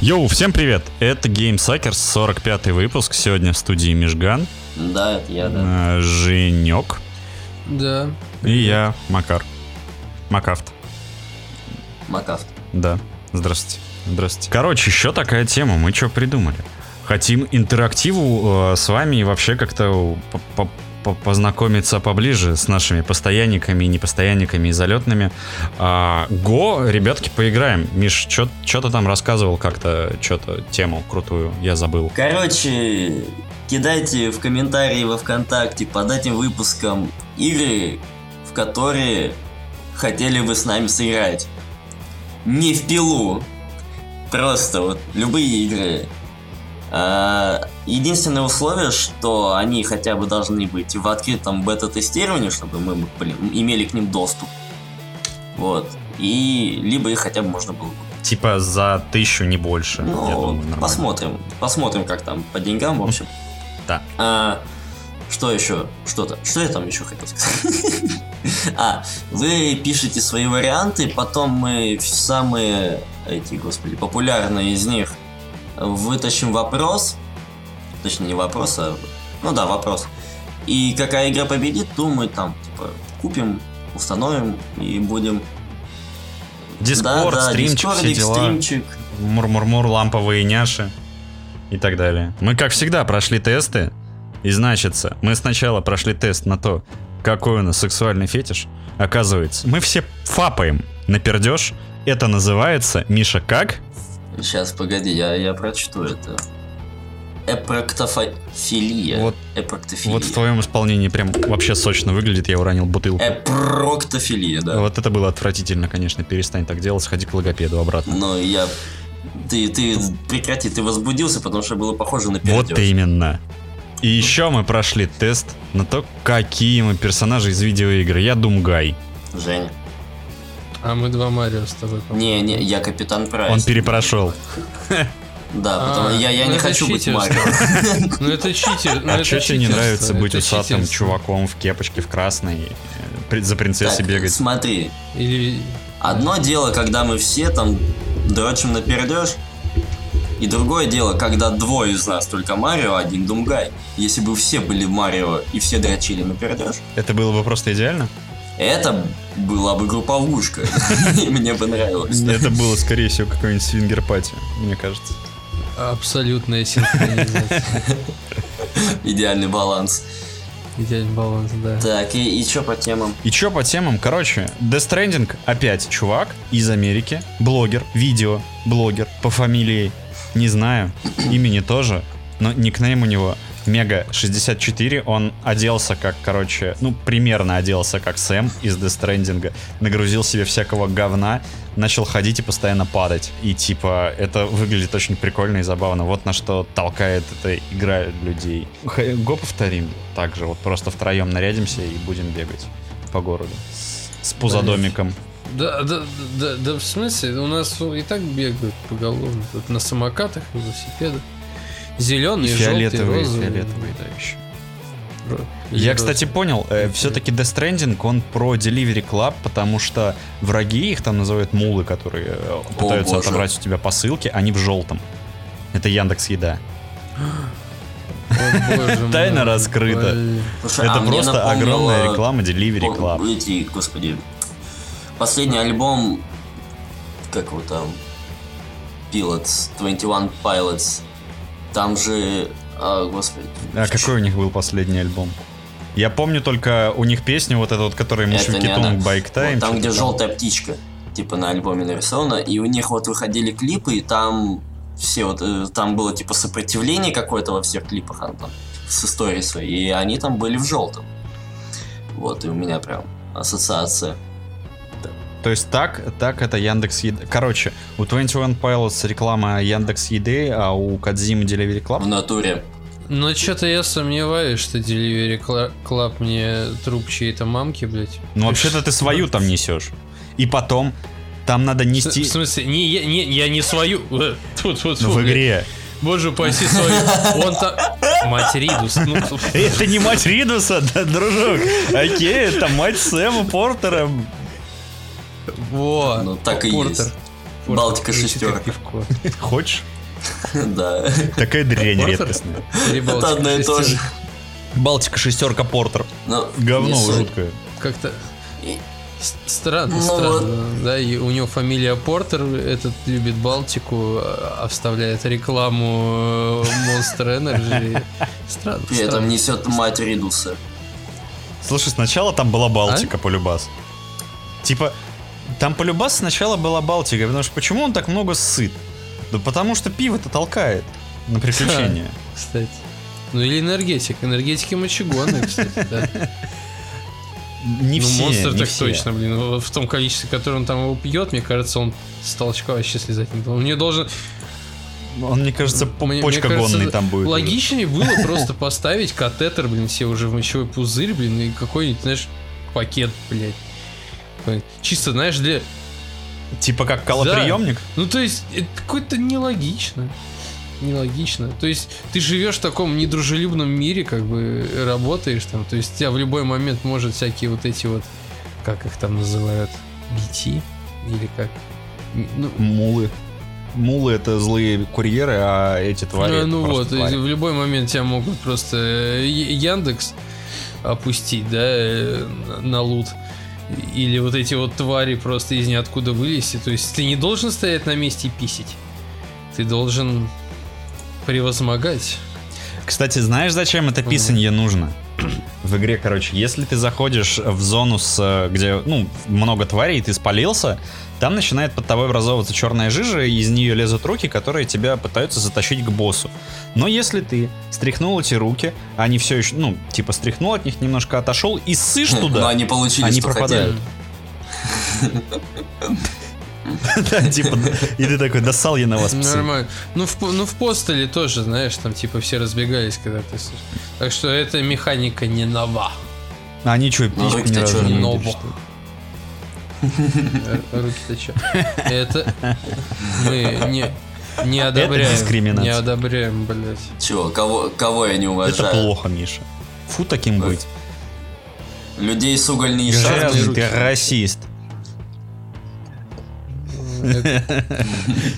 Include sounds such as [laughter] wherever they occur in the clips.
Йоу, всем привет! Это Game Suckers, 45 выпуск. Сегодня в студии Мижган, Да, это я, да. э, Женек Да. и я, Макар. Макафт. Макафт. Да. Здравствуйте. Здравствуйте. Короче, еще такая тема. Мы что придумали? Хотим интерактиву э, с вами и вообще как-то по- по- по- познакомиться поближе с нашими постоянниками непостоянниками и залетными. А, Го, ребятки, поиграем. Миш, что ты там рассказывал как-то, что-то тему крутую, я забыл. Короче, кидайте в комментарии во ВКонтакте под этим выпуском игры, в которые хотели бы с нами сыграть. Не в пилу. Просто вот любые игры. А, Единственное условие, что они хотя бы должны быть в открытом бета-тестировании, чтобы мы блин, имели к ним доступ. Вот. И либо их хотя бы можно было. Типа за тысячу, не больше. я Ну, думаю, нормально. посмотрим. Посмотрим, как там по деньгам, в общем. Да. А, что еще? Что-то. Что я там еще хотел сказать? [laughs] А, вы пишете свои варианты, потом мы самые эти, господи, популярные из них вытащим вопрос. Точнее, не вопрос, а... Ну да, вопрос. И какая игра победит, то мы там, типа, купим, установим и будем... Discord, Да-да, стримчик, дискордик, все дела. стримчик. Мур-мур-мур, ламповые няши и так далее. Мы, как всегда, прошли тесты. И значится, мы сначала прошли тест на то, какой у нас сексуальный фетиш. Оказывается, мы все фапаем на пердеж. Это называется, Миша, как? Сейчас, погоди, я, я прочту это. Эпроктофилия. Вот- Эпроктофилия. Вот в твоем исполнении прям вообще сочно выглядит. Я уронил бутылку. Эпроктофилия, да. Вот это было отвратительно, конечно. Перестань так делать, сходи к логопеду обратно. Но я... Ты, ты прекрати, ты возбудился, потому что было похоже на пердеж. Вот именно. И еще мы прошли тест на то, какие мы персонажи из видеоигры. Я Думгай. Женя. А мы два Марио с тобой. по-моему. Не, не, я капитан Прайс. Он перепрошел. [laughs] Да, потому А, я, я ну не хочу быть читерство. Марио. [laughs] Ну это читер. А что тебе не нравится быть усатым чуваком в кепочке, в красной, за принцессой бегать? смотри. Или... Одно дело, когда мы все там дрочим на пердеж, и другое дело, когда двое из нас только Марио, а один Думгай. Если бы все были Марио и все дрочили на пердеж, Это было бы просто идеально? это была бы групповушка. [laughs] Мне бы нравилось. Это было, скорее всего, какой-нибудь свингер-пати, мне кажется. Абсолютная синхронизация. Идеальный баланс. Идеальный баланс, да. Так, и, и что по темам? И чё по темам? Короче, Death Stranding опять чувак из Америки, блогер, видео, блогер по фамилии, не знаю, имени тоже, но никнейм у него Мега 64, он оделся как, короче, ну, примерно оделся как Сэм из Stranding, нагрузил себе всякого говна, начал ходить и постоянно падать. И типа, это выглядит очень прикольно и забавно. Вот на что толкает эта игра людей. Х- Го повторим также, вот просто втроем нарядимся и будем бегать по городу. С пузодомиком. Да, да, да, да, в смысле, у нас и так бегают поголовно. Тут на самокатах, велосипедах. Зеленый, желтый, Фиолетовые, розовый. фиолетовые, да, еще. Я, кстати, понял, э, все-таки Death Stranding, он про Delivery Club, потому что враги, их там называют мулы, которые э, пытаются боже. отобрать у тебя посылки, они в желтом. Это Яндекс Еда. О, [laughs] Тайна мой, раскрыта. Слушай, Это а просто напомнило- огромная реклама Delivery Club. Эти, господи. Последний альбом, как его там, Pilots, 21 Pilots. Там же, а, господи. А какой у них был последний альбом? Я помню только у них песню вот эту вот, которая Мушвики Тунг Байк Тайм. Там, где желтая птичка, типа на альбоме нарисована, и у них вот выходили клипы, и там все вот, э, там было типа сопротивление какое-то во всех клипах, а, там, с историей своей, и они там были в желтом. Вот, и у меня прям ассоциация. То есть так, так это Яндекс Еда. Короче, у 21 Pilots реклама Яндекс Еды, а у Кадзимы Delivery В Club натуре. Но что-то я сомневаюсь, что Delivery Club мне труп чьей-то мамки, блядь. Ну, вообще-то ты свою там несешь. И потом там надо нести... в смысле, не, я, не, я не свою. [laughs] Тьфу, тьфу, Ну, в игре. Боже упаси свою. Он там... Мать Ридус. Ну, [laughs] Это не мать Ридуса, да, дружок. Окей, это мать Сэма Портера. во. Ну, так и Портер. есть. Портер. Балтика шестерка. Хочешь? [laughs] Да. Такая дрянь редкостная. Это Балтика одно и то же. шестерка. Балтика шестерка Портер. Но Говно жуткое. Как-то странно, Ну странно. Да, и у него фамилия Портер, этот любит Балтику, а а вставляет рекламу э, Monster Energy. [laughs] Странно. При этом несет мать Ридуса. Слушай, сначала там была Балтика, полюбас. Типа, там полюбас сначала была Балтика, потому что почему он так много сыт? Да потому что пиво-то толкает на приключения. [laughs] Кстати. Ну или энергетик. Энергетики мочегонные, кстати, да. Не ну, все, монстр не так все. точно, блин. В том количестве, которое он там его пьет, мне кажется, он с толчка вообще слезать не должен. Мне должен... Он, мне кажется, по- Мне- мне почка кажется, гонный там будет. уже. Логичнее было [laughs] просто поставить катетер, блин, все уже в мочевой пузырь, блин, и какой-нибудь, знаешь, пакет, блядь. Чисто, знаешь, для... Типа как колоприемник? Ну, то есть, это какое-то нелогично. Нелогично. То есть, ты живешь в таком недружелюбном мире, как бы работаешь там. То есть, тебя в любой момент может всякие вот эти вот, как их там называют, BT? Или как? Ну, Мулы. Мулы это злые курьеры, а эти твари. ну, это ну вот, твари. в любой момент тебя могут просто э, Яндекс опустить, да, э, на лут. Или вот эти вот твари просто из ниоткуда вылезти. То есть ты не должен стоять на месте и писить. Ты должен превозмогать. Кстати, знаешь, зачем это писанье нужно? В игре, короче, если ты заходишь в зону, с, э, где ну, много тварей, и ты спалился, там начинает под тобой образовываться черная жижа, и из нее лезут руки, которые тебя пытаются затащить к боссу. Но если ты стряхнул эти руки, они все еще, ну, типа стряхнул от них, немножко отошел и ссышь Но туда, они получили, они пропадают. Да, типа, и ты такой, досал я на вас. Нормально. Ну в, ну, в постеле тоже, знаешь, там типа все разбегались, когда ты слышишь. Так что эта механика не нова. А они что, письку ни руки-то разу не ново. Это мы не, не одобряем. дискриминация. Не одобряем, блядь. Чего? Кого, кого я не уважаю? Это плохо, Миша. Фу таким быть. Людей с угольной шахты. Ты расист. Это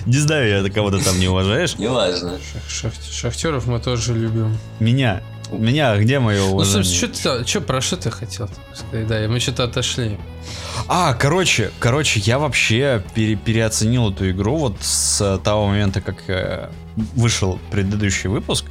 Не знаю, я кого-то там не уважаешь. Неважно. шах- шах- Шахтеров мы тоже любим. Меня. Меня, где мое Ну, уважение? слушай, что ты, что, про что ты хотел сказать? Да, мы что-то отошли. А, короче, короче, я вообще пере- переоценил эту игру вот с того момента, как э, вышел предыдущий выпуск.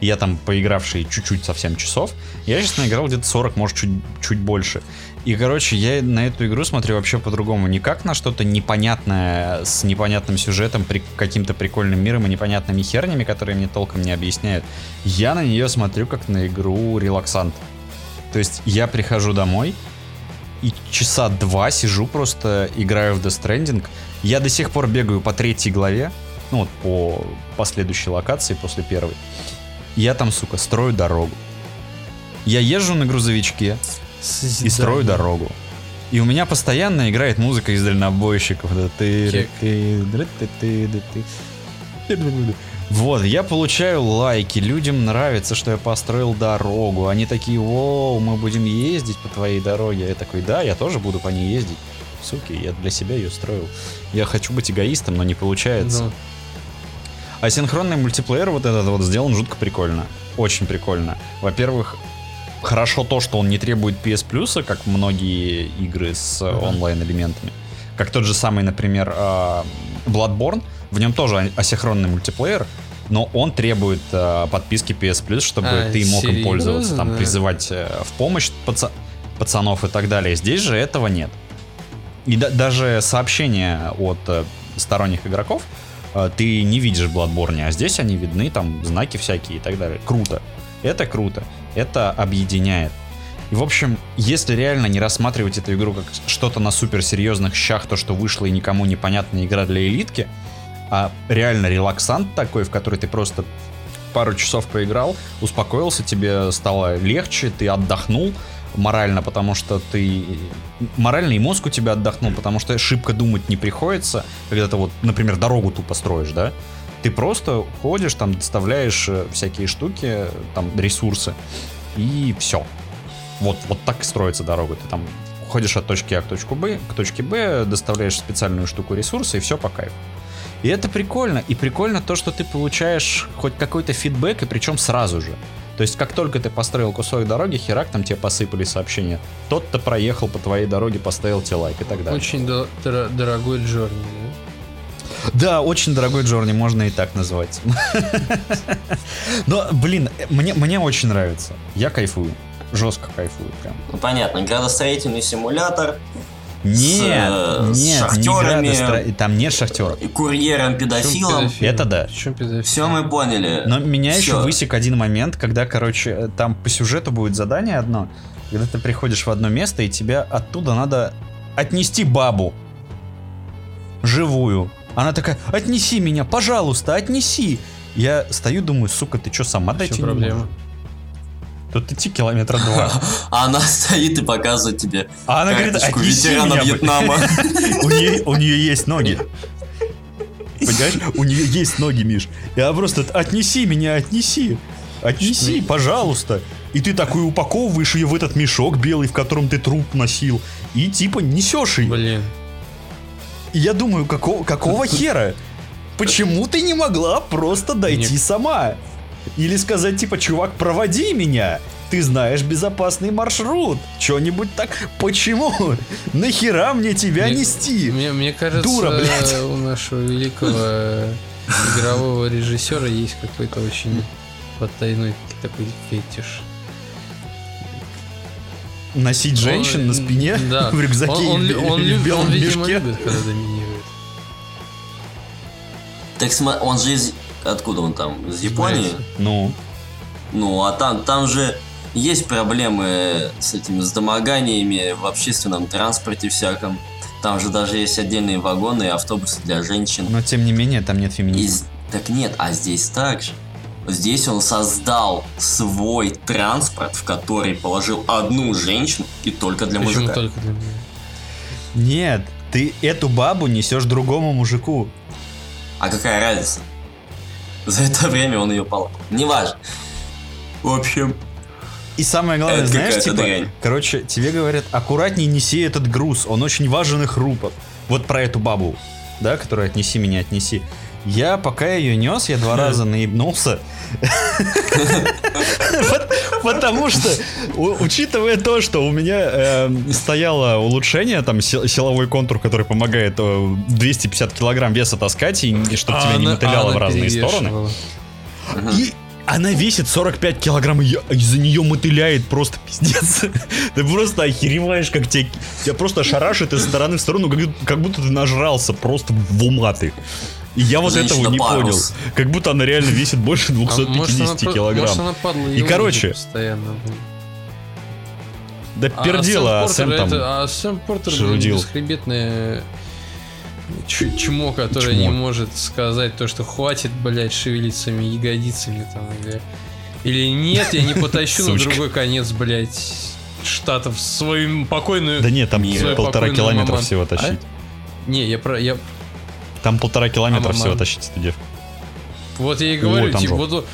Я там поигравший чуть-чуть совсем часов. Я сейчас наиграл где-то 40, может, чуть, чуть больше. И, короче, я на эту игру смотрю вообще по-другому. Не как на что-то непонятное, с непонятным сюжетом, при, каким-то прикольным миром и непонятными хернями, которые мне толком не объясняют. Я на нее смотрю как на игру релаксант. То есть я прихожу домой, и часа два сижу просто, играю в Death Stranding. Я до сих пор бегаю по третьей главе, ну вот по последующей локации после первой. Я там, сука, строю дорогу. Я езжу на грузовичке и строю дорогу. И у меня постоянно играет музыка из дальнобойщиков. Да ты- ты- да ты- ты- да ты. Вот, я получаю лайки, людям нравится, что я построил дорогу. Они такие, воу, мы будем ездить по твоей дороге. Я такой, да, я тоже буду по ней ездить. Суки, я для себя ее строил. Я хочу быть эгоистом, но не получается. Ну, А синхронный мультиплеер вот этот вот сделан жутко прикольно. Очень прикольно. Во-первых, хорошо то, что он не требует PS Plus, как многие игры с Ага. онлайн-элементами. Как тот же самый, например, э, Bloodborne. В нем тоже асинхронный мультиплеер, но он требует э, подписки PS Plus, чтобы А, ты мог им серьезно? пользоваться, там, призывать в помощь паца- пацанов и так далее. Здесь же этого нет. И да- даже сообщения от сторонних игроков ты не видишь в Bloodborne, а здесь они видны, там знаки всякие и так далее. Круто. Это круто. Это объединяет. И, в общем, если реально не рассматривать эту игру как что-то на суперсерьезных щах, то, что вышло и никому непонятная игра для элитки, а реально релаксант такой, в который ты просто пару часов поиграл, успокоился, тебе стало легче, ты отдохнул морально, потому что ты... Морально и мозг у тебя отдохнул, потому что шибко думать не приходится, когда ты вот, например, дорогу тупо строишь, да? Ты просто ходишь, там, доставляешь э, всякие штуки, там, ресурсы, и все. Вот, вот так строится дорога. Ты там ходишь от точки А к точку Б, к точке Б, доставляешь специальную штуку ресурса и все по кайфу. И это прикольно. И прикольно то, что ты получаешь хоть какой-то фидбэк, и причем сразу же. То есть, как только ты построил кусок дороги, херак, там тебе посыпали сообщения. Тот-то проехал по твоей дороге, поставил тебе лайк и так далее. Очень до- дор- дорогой Джорни, Да, очень дорогой Джорни, можно и так назвать. Но, блин, мне, мне очень нравится. Я кайфую. Жестко кайфую прям. Ну понятно, градостроительный симулятор Нет, э, с нет, не шахтерами. градостро- Там нет шахтеров. и курьером педофилом. Это да. Все мы поняли. Но меня еще Всё. высек один момент, когда, короче, там по сюжету будет задание одно, когда ты приходишь в одно место, и тебе оттуда надо отнести бабу. Живую. Она такая, отнеси меня, пожалуйста, отнеси. Я стою, думаю, сука, ты что, сама дойти не проблема? можешь? Тут идти километра два. [laughs] А она стоит и показывает тебе А она говорит, карточку отнеси ветерана меня. Вьетнама. [laughs] У нее, у нее есть ноги. Понимаешь? У нее есть ноги, Миш. И она просто отнеси меня, отнеси. Отнеси, пожалуйста. И ты такой упаковываешь ее в этот мешок белый, в котором ты труп носил. И типа несешь ее. Блин. И я думаю, какого, какого хера? Почему ты не могла просто дойти Не- сама? Или сказать типа, чувак, проводи меня. Ты знаешь безопасный маршрут. Что-нибудь так. Почему? [laughs] Нахера мне тебя Мне- нести? Мне, мне кажется, Дура, блядь. у нашего великого игрового режиссера есть какой-то очень потайной такой фетиш. Носить женщин Он, на спине [laughs] да. [laughs] в рюкзаке Он, он, или лю- он, или в белом он, видимо, мешке. любит, когда доминирует. Так он же из... Откуда он там? Из Японии? Знаете. Ну, Ну, а там, там же есть проблемы с этими с домоганиями в общественном транспорте всяком. Там же даже есть отдельные вагоны и автобусы для женщин. но тем не менее там нет И феминизма. з- Так нет, а здесь так же. Здесь он создал свой транспорт, в который положил одну женщину и только для Почему мужика. только для меня? Нет, ты эту бабу несешь другому мужику. А какая разница? За это время он ее пол. Неважно. В общем, И самое главное, Это знаешь, типа, дрянь. короче, тебе говорят, аккуратней неси этот груз, он очень важен и хрупок. Вот про эту бабу, да, которая отнеси меня, отнеси. Я пока ее нес, я два раза наебнулся. Пот- Потому что, учитывая то, что у меня эм, стояло улучшение, там си- силовой контур, который помогает э, 250 килограмм веса таскать, и, чтобы тебя не она- мотыляло а в разные стороны. И она весит 45 килограмм, и из-за нее мотыляет просто пиздец. [laughs] Ты просто охереваешь, как тебя, тебя просто шарашит из стороны в сторону, как, как будто ты нажрался просто в ума ты. И я вот этого не понял. Женщина-парус. Как будто она реально весит больше А может, она 250 про- килограмм. Может, она падла И, короче, постоянно. Да А пердела, а Сэм Сэм Портер там... это- А Сэм Портер, блин, шарудил. бесхребетное ч- чмо, которое Чмо. не может сказать то, что хватит, блядь, шевелицами, ягодицами там, или... Или нет, я не потащу на [laughs] другой конец, блядь, штатов свою покойную... Да нет, там полтора километра всего А? тащить. Не, я про... Я... Там полтора километра А всего тащить эту девку. Вот я и говорю, Ой, типа, вот...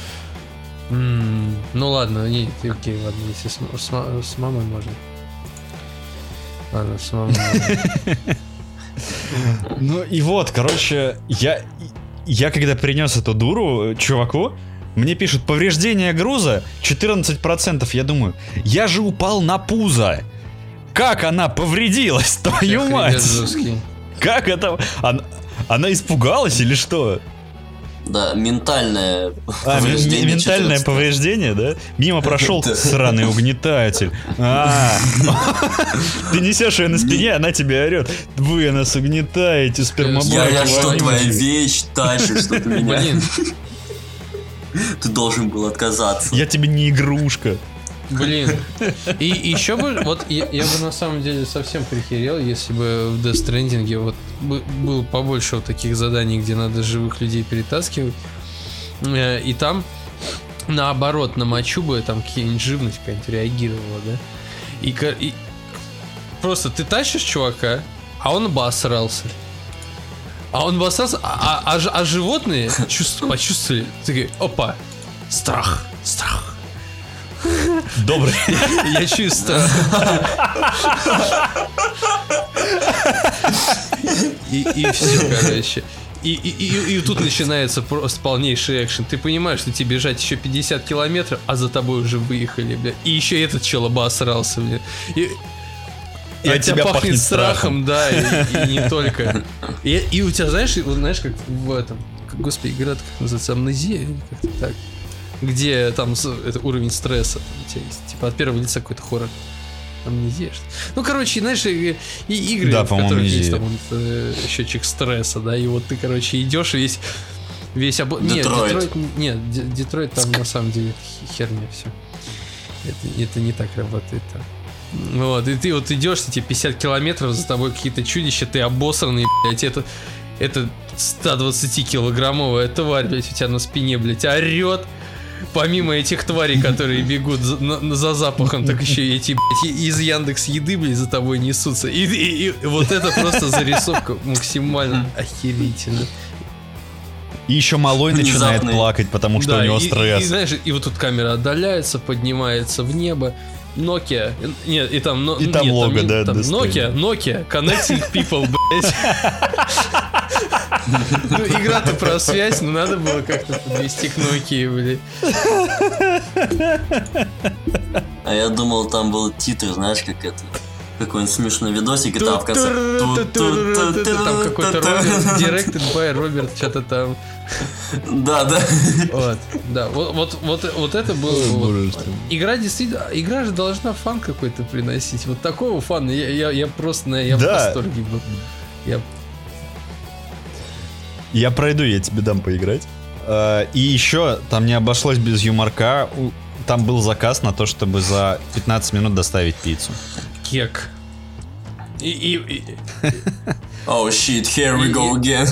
М, Ну ладно, не, окей, ладно, если с, с с мамой можно. Ладно, с мамой можно. [laughs] Ну и вот, короче, я, я когда принес эту дуру э, чуваку, мне пишут повреждение груза 14%. Я думаю, я же упал на пузо. Как она повредилась, [laughs] твою мать? Как это? Она, она испугалась или что? да, ментальное А, повреждение ментальное 14. повреждение, да? Мимо прошел сраный угнетатель. А, [laughs] Ты несешь ее на спине, она тебе орет. Вы нас угнетаете, спермобаки. Я, я что, вонючие». твоя вещь тащишь, что ты меня... Блин, Ты должен был отказаться. Я тебе не игрушка. Блин. И еще бы, вот я, я бы на самом деле совсем прихерел, если бы в Death Stranding вот бы- было побольше вот таких заданий, где надо живых людей перетаскивать. Э, И там наоборот, на мочу бы там какие-нибудь живность какая-нибудь реагировала, да? И, и просто ты тащишь чувака, а он обосрался. А он обосрался, а, а- а ж- а животные чувств- почувствовали, такие, опа, страх, страх. Добрый. Я чувствую. И, и все, короче. И, и, и, и тут начинается просто полнейший экшен. Ты понимаешь, что тебе бежать еще 50 километров, а за тобой уже выехали, бля. И еще этот чел обосрался, бля. И, И от тебя пахнет страхом, да, и, и не только. И, и у тебя, знаешь, вот знаешь, как в этом, как, господи, игра как называется, амнезия, как-то так, где там это уровень стресса там у тебя есть, типа от первого лица какой-то хоррор. Амнезия? Ну, короче, знаешь, и, и игры, Да, в по-моему, которых есть амнезия. там вот, э, счетчик стресса, да, и вот ты, короче, идешь весь весь обо... Нет, Детройт. Детройт, нет, Де- Детройт там на самом деле херня все. Это, это не так работает там. Вот, и ты вот идешь, тебе 50 километров, за тобой какие-то чудища, ты обосранный, блядь, это, это 120-килограммовая тварь, блядь, у тебя на спине, блядь, орет. Помимо этих тварей, которые бегут за, за запахом, так еще и эти, блядь, и- из Яндекс еды, блядь, за тобой несутся. И, и- и вот это просто зарисовка максимально охерительно. И еще малой начинает Внезапный. плакать, потому что Да, у него и- И, стресс. знаешь, и вот тут камера отдаляется, поднимается в небо. Nokia, нет, и там, но- И там нет, лого, не- да, там. Nokia, Nokia, Connecting People, блять. [laughs] Ну, игра-то про связь, но надо было как-то подвести к Nokia, блядь. А я думал, там был титр, знаешь, как это. Какой-нибудь смешной видосик, и там в конце... Там какой-то Роберт, directed by Роберт, что-то там. Да, да. Вот, да, вот, вот, вот, вот это было бы вот- Игра действительно, игра же должна фан какой-то приносить. Вот такого фана я, я, я просто я в Да. восторге был. Я Я пройду, я тебе дам поиграть. А, И еще там не обошлось без юморка. Там был заказ на то, чтобы за 15 минут доставить пиццу. кек. И, и- и- Oh shit, here we go again.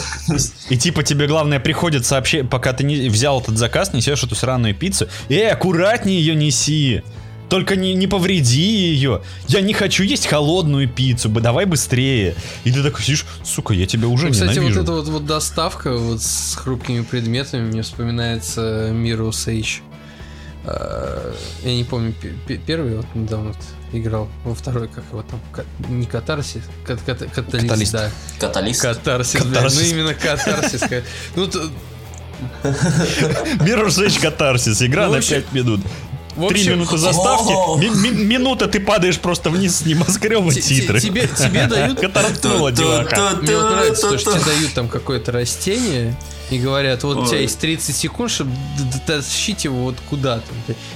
И типа тебе главное приходит сообщение, пока ты не взял этот заказ, несешь эту сраную пиццу. Эй, аккуратнее ее неси. Только не, не повреди ее. Я не хочу есть холодную пиццу, бы давай быстрее. И ты такой сидишь, сука, я тебя уже Ну, кстати, ненавижу. вот эта вот, вот доставка вот с хрупкими предметами мне вспоминается Mirror's Edge. А, Я не помню, пе- пе- первый вот недавно вот играл, во второй, как его там, не катарсис, кат- кат- каталист, Каталист. да. Каталист. Катарсис, Катарсис. ну именно катарсис. ка- [laughs] Ну, Mirror's Edge катарсис. Игра Ну, на вообще- 5 минут. В Три общем, минуты заставки, [laughs] ми- ми- минута ты падаешь просто вниз с небоскреба титры. тебе, тебе [laughs] дают Катарснула деваха. Мне вот нравится то, что тебе дают там какое-то растение и говорят, вот у тебя Ой. есть 30 секунд, чтобы дотащить его вот куда-то.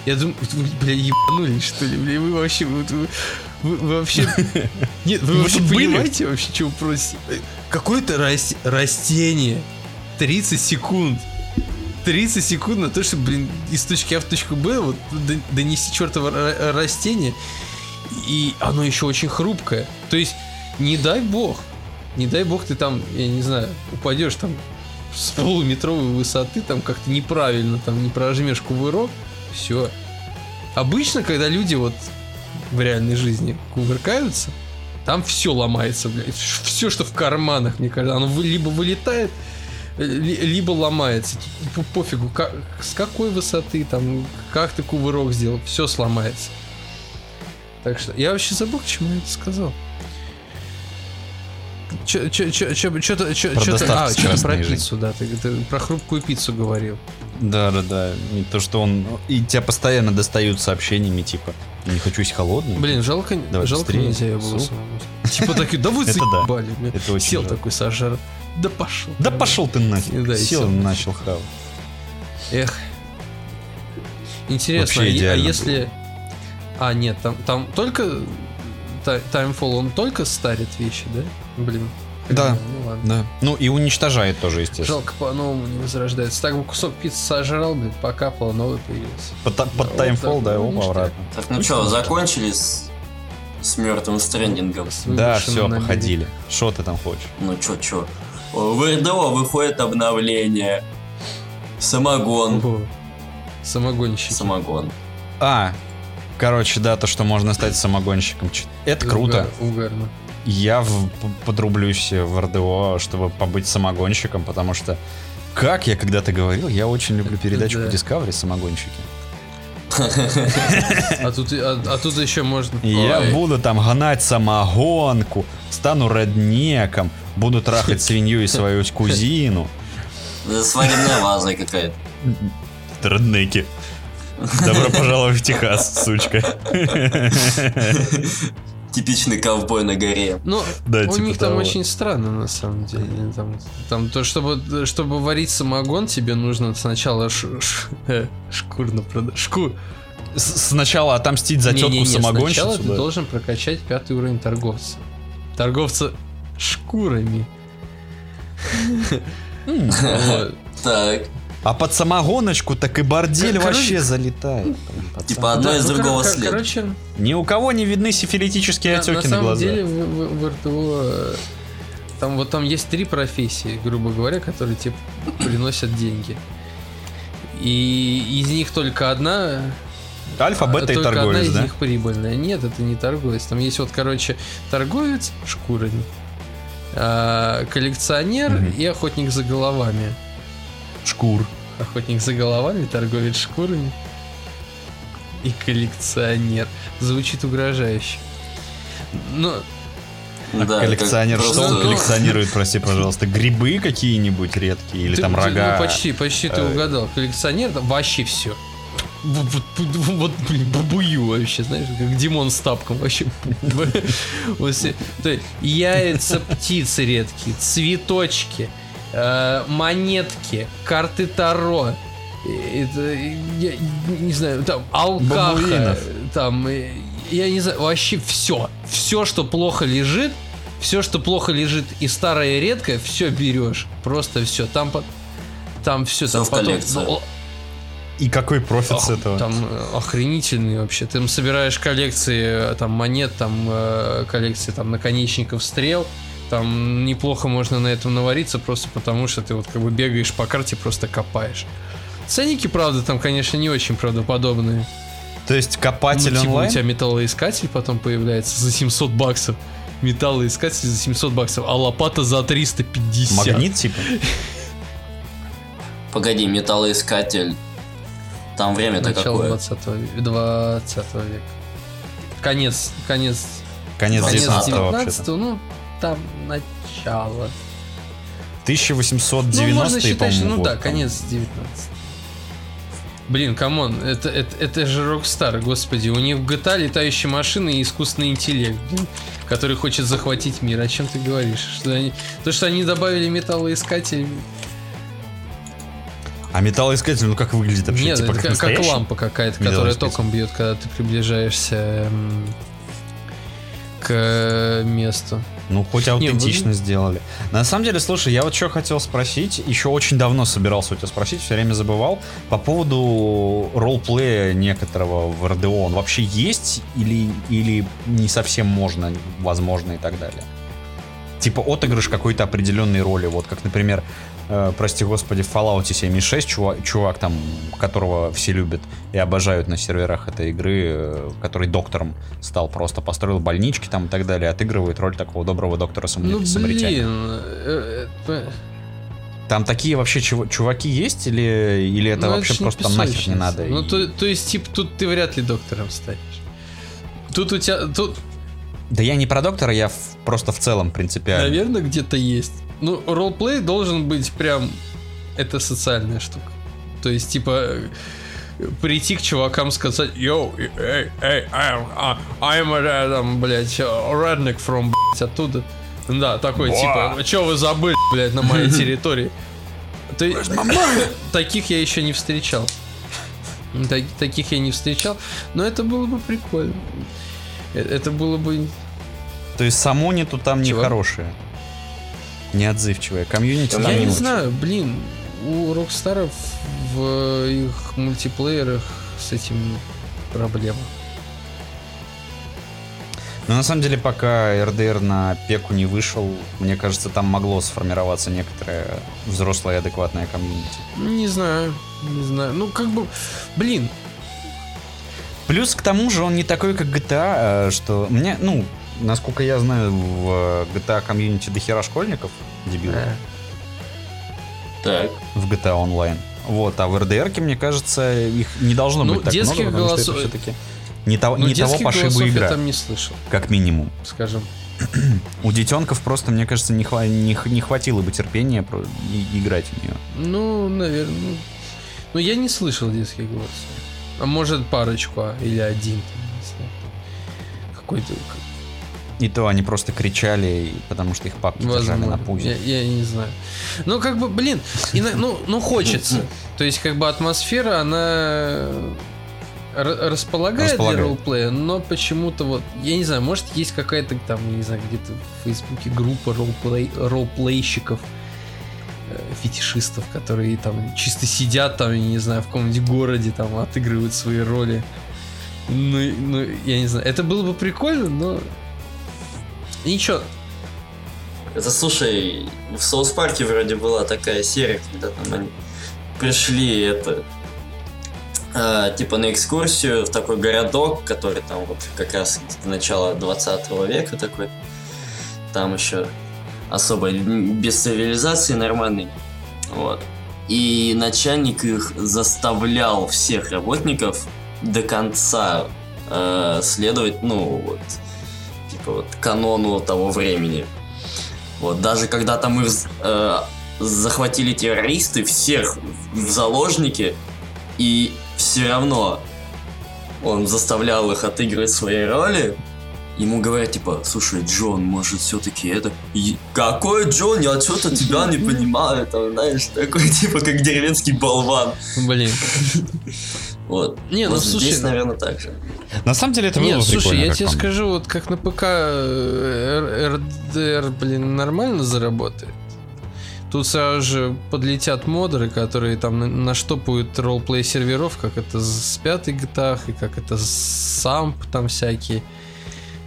Я думаю, вы, бля, ебанулись, что ли, бля, вы вообще, вы, вы- вы вообще, [laughs] нет, вы Вы вообще были? понимаете вообще, что вы просите? Э, Какое-то рас- растение, 30 секунд. 30 секунд на то, чтобы, блин, из точки А в точку Б вот донести чертово ра- растение. И оно еще очень хрупкое. То есть, не дай бог, не дай бог ты там, я не знаю, упадешь там с полуметровой высоты, там как-то неправильно, там не прожмешь кувырок, все. Обычно, когда люди вот в реальной жизни кувыркаются, там все ломается, блядь. Все, что в карманах, мне кажется, оно либо вылетает, либо ломается. По- Пофигу, как, с какой высоты, там, как ты кувырок сделал, все сломается. Так что я вообще забыл, к чему я это сказал. Что-то, а, про пиццу, да, ты, ты про хрупкую пиццу говорил. Да, да, да. И то, что он. И тебя постоянно достают сообщениями, типа, не хочу есть холодную. Блин, жалко, Давай жалко быстрее. нельзя я было. Типа такие, да вы [laughs] заебали. Сел такой сожрал. Да пошел. Да пошел ты нафиг. Да, Сел всё. и начал хавать. Эх. Интересно, а, а если... А, нет, там, там только... Та- Timefall, он только старит вещи, да? Блин. Да. Ну ладно. Да. Ну и уничтожает тоже, естественно. Жалко, по-новому не возрождается. Так бы кусок пиццы сожрал, блин, покапал, а новый появился. Под, да, ну, оба ништяк. обратно. Так, ну что, закончили с, с мертвым стрендингом? С Да, все, походили. Что ты там хочешь? Ну чё, чё. В РДО выходит обновление. Самогон. Ого. Самогонщик. Самогон. А, короче, да, то, что можно стать самогонщиком. Это круто. Угарно. Я в- подрублюсь в РДО, чтобы побыть самогонщиком, потому что, как я когда-то говорил, я очень люблю передачу Да. по Discovery «Самогонщики». А тут, а, а тут еще можно... Я Ой. буду там гнать самогонку, стану реднеком, буду трахать свинью и свою кузину. Свадебная ваза какая-то. Реднеки. Добро пожаловать в Техас, сучка. Типичный ковбой на горе. Ну, Да, у типа них там того. очень странно, на самом деле. Там, там то, чтобы, чтобы варить самогон, тебе нужно сначала ш- ш- э, шкурно продать. Шку... Сначала отомстить за тетку Не-не-не, самогонщицу. Сначала ты да. должен прокачать пятый уровень торговца. Торговца шкурами. [laughs] Так. А под самогоночку так и бордель вообще залетает. Типа одно Да, из ну, другого кор- кор- следует. Короче, Ни у кого не видны сифилитические на, отеки на на, самом глазах. деле в, в- в РТО э, там вот там есть три профессии, грубо говоря, которые тебе приносят деньги. И из них только одна Альфа, бета и Только одна торговец, из да? них прибыльная. Нет, это не торговец. Там есть вот, короче, торговец шкурами, а, коллекционер Мгм. и охотник за головами. Шкур. Охотник за головами, торговец шкурами и коллекционер. Звучит угрожающе. Но А Да, коллекционер, как что он просто- коллекционирует, прости, пожалуйста? Грибы какие-нибудь редкие или ты- там ты- рога? ну, почти, почти ты Э. угадал. Коллекционер там вообще все. Вот, вот, блин, бабую вообще, знаешь, как Димон с тапком вообще. Яйца птицы редкие, цветочки, монетки, карты Таро. э, Это, я не знаю, там, алкаха, Бабуинов. там, э, я не знаю, вообще все. Все, что плохо лежит, все, что плохо лежит и старое и редкое, все берешь. Просто все. Там, там все. Там потом, ну, И какой профит с Ох, этого? Там э, охренительный вообще. Ты там собираешь коллекции э, там монет, там э, коллекции там наконечников стрел. Там неплохо можно на этом навариться, просто потому что ты вот как бы бегаешь по карте, просто копаешь. Ценники, правда, там, конечно, не очень правдоподобные. То есть Ну, копатель типа, онлайн? у тебя металлоискатель потом появляется за 700 баксов. Металлоискатель за 700 баксов, а лопата за 350. Магнит типа? [laughs] Погоди, металлоискатель. Там время-то Начало какое? 20 века. 20 века. Конец, конец Конец Конец 19 вообще-то. 19 ну, там начало. 1890 Ну, можно считать, что, ну год, да, там. конец 19 Блин, come on, это, это, это же Rockstar, господи. У них в GTA летающие машины и искусственный интеллект, блин, который хочет захватить мир. О чем ты говоришь? Что они, то, что они добавили металлоискатель... А металлоискатель, ну как выглядит вообще? Нет, типа это как, как, лампа какая-то, которая током бьет, когда ты приближаешься эм, к месту. Ну, хоть Не, аутентично вы- сделали. На самом деле, слушай, я вот что хотел спросить, еще очень давно собирался у тебя спросить, все время забывал, по поводу ролплея некоторого в РДО. Он вообще есть или, или не совсем можно, возможно и так далее? Типа отыгрыш какой-то определенной роли, вот как, например, э, прости господи, в Fallout 76 чувак, чувак там, которого все любят и обожают на серверах этой игры, э, который доктором стал, просто построил больнички там и так далее, отыгрывает роль такого доброго доктора Ну, самаритянина. э, Там такие вообще чув- чуваки есть или, или это Ну, вообще не просто нахер не надо? Ну, и- то, то есть, типа, тут ты вряд ли доктором станешь. Тут у тебя, тут, Да я не про доктора, я в- просто в целом принципиально. наверное, где-то есть. Ну, ролплей должен быть прям, это социальная штука. То есть, типа, прийти к чувакам сказать, йоу, эй, эй, I'm, а, I'm a, там, блядь, redneck from, блядь, оттуда. Да, такой, типа, что вы забыли, блядь, на моей [laughs] территории? Ты- [coughs] Таких я еще не встречал. Так- таких я не встречал, но это было бы прикольно. Э, Это было бы... То есть само нету там Чего? нехорошее. Неотзывчивое. Комьюнити Я не очень. знаю, блин, у Rockstar ов в их мультиплеерах с этим проблема. Но на самом деле, пока RDR на пеку не вышел, мне кажется, там могло сформироваться некоторое взрослое адекватное комьюнити. Не знаю, не знаю. Ну, как бы, блин, Плюс к тому же он не такой, как GTA, э, что мне, ну, насколько я знаю, в GTA комьюнити до хера школьников, дебилов, Так. в GTA Online. Вот, а в РДР, мне кажется, их не должно Ну, быть так детских много, потому что голосов- это все-таки не, того, Ну, не того пошиба игра, я там не слышал, как минимум. скажем. У детенков просто, мне кажется, не, хва- не, х- не хватило бы терпения про- и- играть в нее. Ну, наверное. Ну, ну, я не слышал детских голосов. А может парочку, а, или один. там, не знаю. Какой-то. И то они просто кричали, и- потому что их папки держали на Возможно. пузе. Я, я не знаю. Ну, как бы, блин, ино- ну, ну хочется. То есть, как бы атмосфера, она р- располагает, Располагает. для ролплея, но почему-то вот, я не знаю, может есть какая-то там, не знаю, где-то в Фейсбуке группа ролплей, ролплейщиков, э, фетишистов, которые там чисто сидят там, я не знаю, в каком-нибудь городе там отыгрывают свои роли. Ну, и- ну, я не знаю, это было бы прикольно, но ничего, Это, слушай, в Соус Парке вроде была такая серия, когда там они пришли, это, а, типа на экскурсию в такой городок, который там вот как раз начало 20 века такой. Там еще особо без цивилизации нормальный. Вот. И начальник их заставлял всех работников до конца э, следовать, ну, вот, вот канону того времени. Вот, даже когда там их э, захватили террористы, всех в заложники, и все равно он заставлял их отыгрывать свои роли. Ему говорят, типа, слушай, Джон, может, все-таки это... И- Какой Джон? Я что-то тебя не понимаю, там, знаешь, такой, [laughs] типа, как деревенский болван. блин. Вот. Не, ну, Вот слушай, здесь, наверное, так же. На самом деле это было Нет, слушай, я тебе скажу, вот как на ПК э, РДР, блин, нормально заработает. Тут сразу же подлетят модеры, которые там на- наштопают ролплей серверов, как это с пятой GTA, и как это с самп там всякие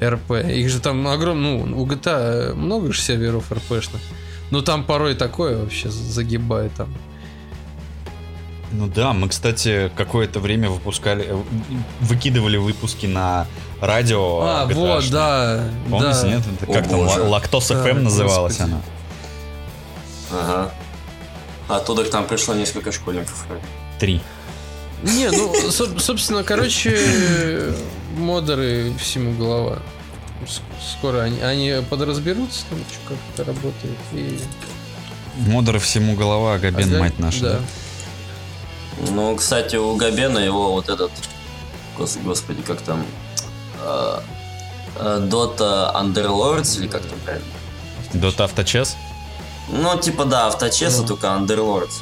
РП. Их же там огромное, ну, у GTA много же серверов РПшных. Но там порой такое вообще загибает там. Ну да, мы, кстати, какое-то время выпускали, э, выкидывали выпуски на радио. А, вот, да. Помните, да. нет? Это О, как там, боже. Лактос Да, FM называлась господи. она. Ага. Оттуда к нам пришло несколько школьников. Три. Не, ну, со- собственно, короче, модеры всему голова. Скоро они, они подразберутся, там, как это работает. И... Модеры всему голова, Габен, Ага, мать наша. Да. Ну, кстати, у Габена его вот этот, гос- господи, как там, э, э, Dota Underlords или как там правильно? Дота авточес? Ну, типа, да, авточеса, Ну. только Underlords.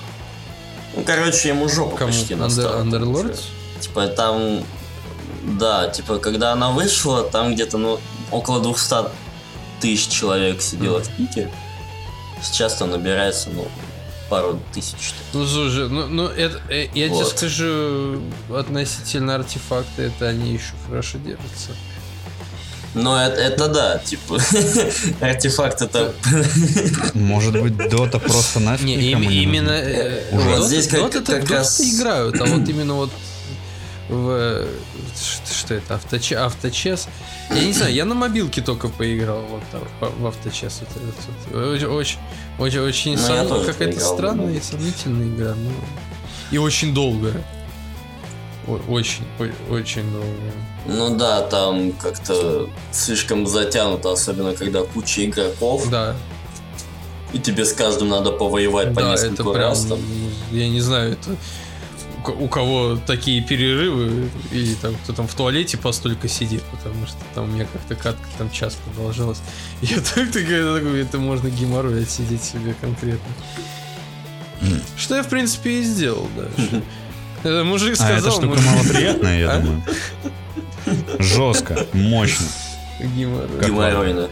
Ну, короче, ему жопа Кому? почти Under, настала. Underlords? Типа, там, да, типа, когда она вышла, там где-то, ну, около 200 тысяч человек сидело в пике. Сейчас там набирается, ну, пару тысяч. что ли. Ну, слушай, ну, ну это, э, я тебе Вот. скажу, относительно артефакта, это они еще хорошо держатся. Ну, это, это да, типа, [laughs] артефакт это... Может быть, Дота просто нафиг Не, им- именно... э, Вот Dota- здесь как- Dota-то- как раз- играют, а вот именно вот в... Что, это? Авточе, авточес? Я не знаю, я на мобилке только поиграл вот там, по- в авточес. Очень, очень, очень, Ну, тоже какая-то странная и сомнительная игра. ну. И очень долгая. О- Очень, очень долгая. Ну да, там как-то слишком затянуто, особенно когда куча игроков, Да, и тебе с каждым надо повоевать по да, это нескольку прям, раз. Там. я не знаю, это у ко- у кого такие перерывы, или там кто там в туалете постолько сидит, потому что там у меня как-то катка там час продолжалась. [laughs] Я так такой, это можно геморрой отсидеть себе конкретно. Что я, в принципе, и сделал, да. Э, Мужик А, эта сказал, штука мужик- малоприятная, я [laughs] А? думаю. Жестко, мощно. Геморрой. Геморройно.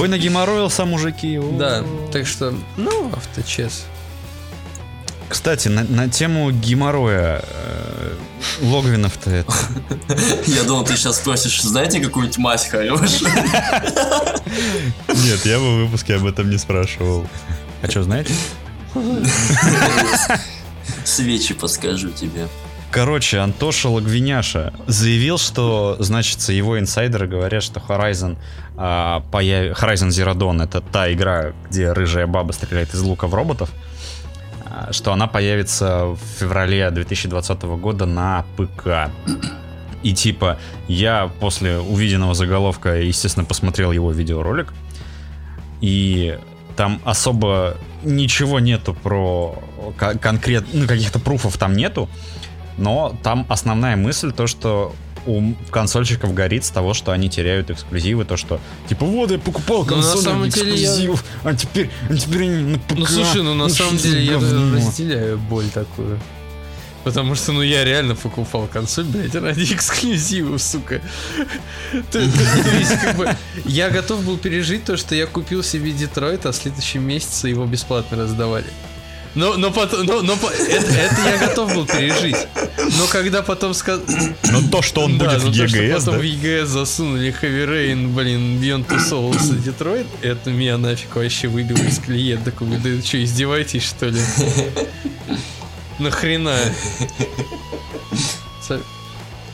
Ой, нагеморроился, мужики. Да, так что, ну, авточес. Кстати, на, на тему геморроя э, Логвинов-то это. [laughs] Я думал, ты сейчас спросишь, знаете какую-нибудь мазь хорошую? Нет, я бы в выпуске об этом не спрашивал. А что, знаете? [laughs] Свечи подскажу тебе. Короче, Антоша Логвиняша заявил, что, значит, его инсайдеры говорят, что Horizon, а, появ- Horizon Zero Dawn это та игра, где рыжая баба стреляет из лука в роботов. А, что она появится в феврале 2020 года на ПК. И типа, я после увиденного заголовка, естественно, посмотрел его видеоролик. И там особо ничего нету про конкрет, ну, каких-то пруфов там нету. Но там основная мысль то, что у консольщиков горит с того, что они теряют эксклюзивы, то что типа вот я покупал Ну, консоль ради деле я- а теперь, а теперь они на ПК. Ну слушай, ну на что самом деле я говно? разделяю боль такую. Потому что, ну, я реально покупал консоль, блядь, ради [laughs] эксклюзивов, сука. Я готов был пережить то, что я купил себе Детройт, а в следующем месяце его бесплатно раздавали. Но, но, потом, но, но это, это я готов был пережить. Но когда потом сказал... Но то, что он Да, будет в то, что EGS, потом да? в EGS засунули Heavy Rain, блин, Beyond Two Souls и Детройт, это меня нафиг вообще выбило из колеи. Я такой, да что, издеваетесь, что ли? Нахрена?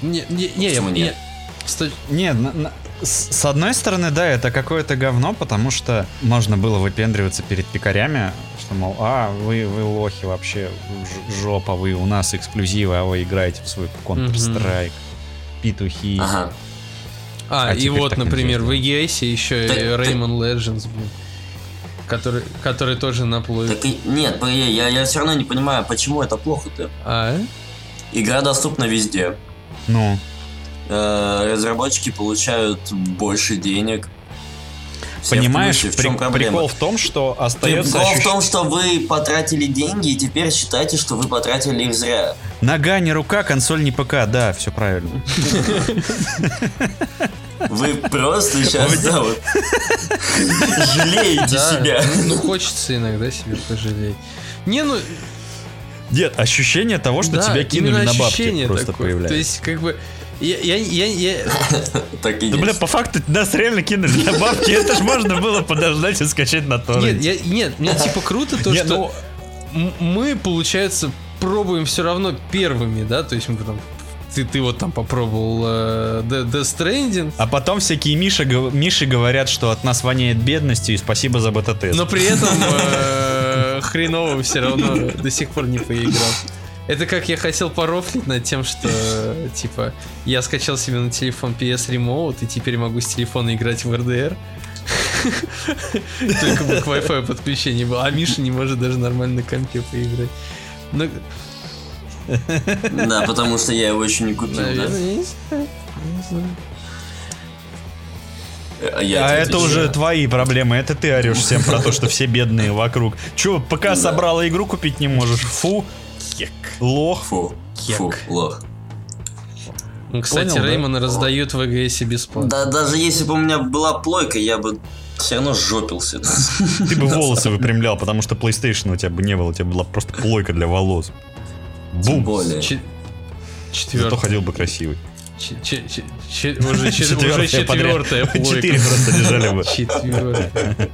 Не, не, не, я, не, нет? сто- Нет, на- на- с с одной стороны, да, это какое-то говно, потому что можно было выпендриваться перед пикарями, что, мол, а, вы, вы лохи вообще, жопа, вы у нас эксклюзивы, а вы играете в свой Counter-Strike, петухи. Ага. А, А и вот, например, в EGS еще Так- и Rayman Legends, блин. Который, который тоже наплывет. Так и, нет, я, я все равно не понимаю, почему это плохо-то. А? Игра доступна везде. Ну, Э, разработчики получают больше денег. Все в понимаешь, в при- чем проблема? прикол в том, что остается Прикол в ощущ- том, что вы потратили деньги, и теперь считайте, что вы потратили их зря. Нога не рука, консоль не ПК, да, все правильно. Вы просто сейчас, да, вот, жалеете Да, себя. ну, ну, хочется иногда себе пожалеть. Не, ну, Нет, ощущение того, что да, тебя кинули на бабки, ощущение просто такое. появляется. То есть, как бы, я, я, я, я- [laughs] Так и Да, бля, по факту нас реально кинули на бабки, это ж можно было подождать и скачать на нет, торренте. я, нет, мне [laughs] типа круто то, Не, что м- мы, получается, пробуем все равно первыми, да, то есть мы там, ты, ты вот там попробовал э, Death Stranding, А потом всякие Миши, Миши говорят, что от нас воняет бедностью и спасибо за бета-тест. но при этом [laughs] э, хреново все равно до сих пор не поиграл. Это как я хотел порофлить над тем, что, типа, я скачал себе на телефон PS Remote, и теперь могу с телефона играть в RDR. [laughs] Только бы к Wi-Fi подключение было. А Миша не может даже нормально на компе поиграть. Ну, Да, потому что я его еще не купил, да? наверное, я не знаю. Не знаю. А я а это отвечаю. уже твои проблемы, это ты орешь всем про то, что все бедные вокруг. Че, пока собрала игру купить не можешь? Фу, лох. Фу, фу, Кек. лох. Ну, Кстати, Понял, да? Реймона раздают в ЭГС бесплатно. Да, даже если бы у меня была плойка, я бы все равно жопился. Ты бы [laughs] волосы выпрямлял, потому что PlayStation у тебя бы не было, у тебя была просто плойка для волос. Тем Бум. более. Че- Зато Четвертый. ходил бы красивый. Уже [laughs] четвертая. Четыре просто лежали бы. Четвертая.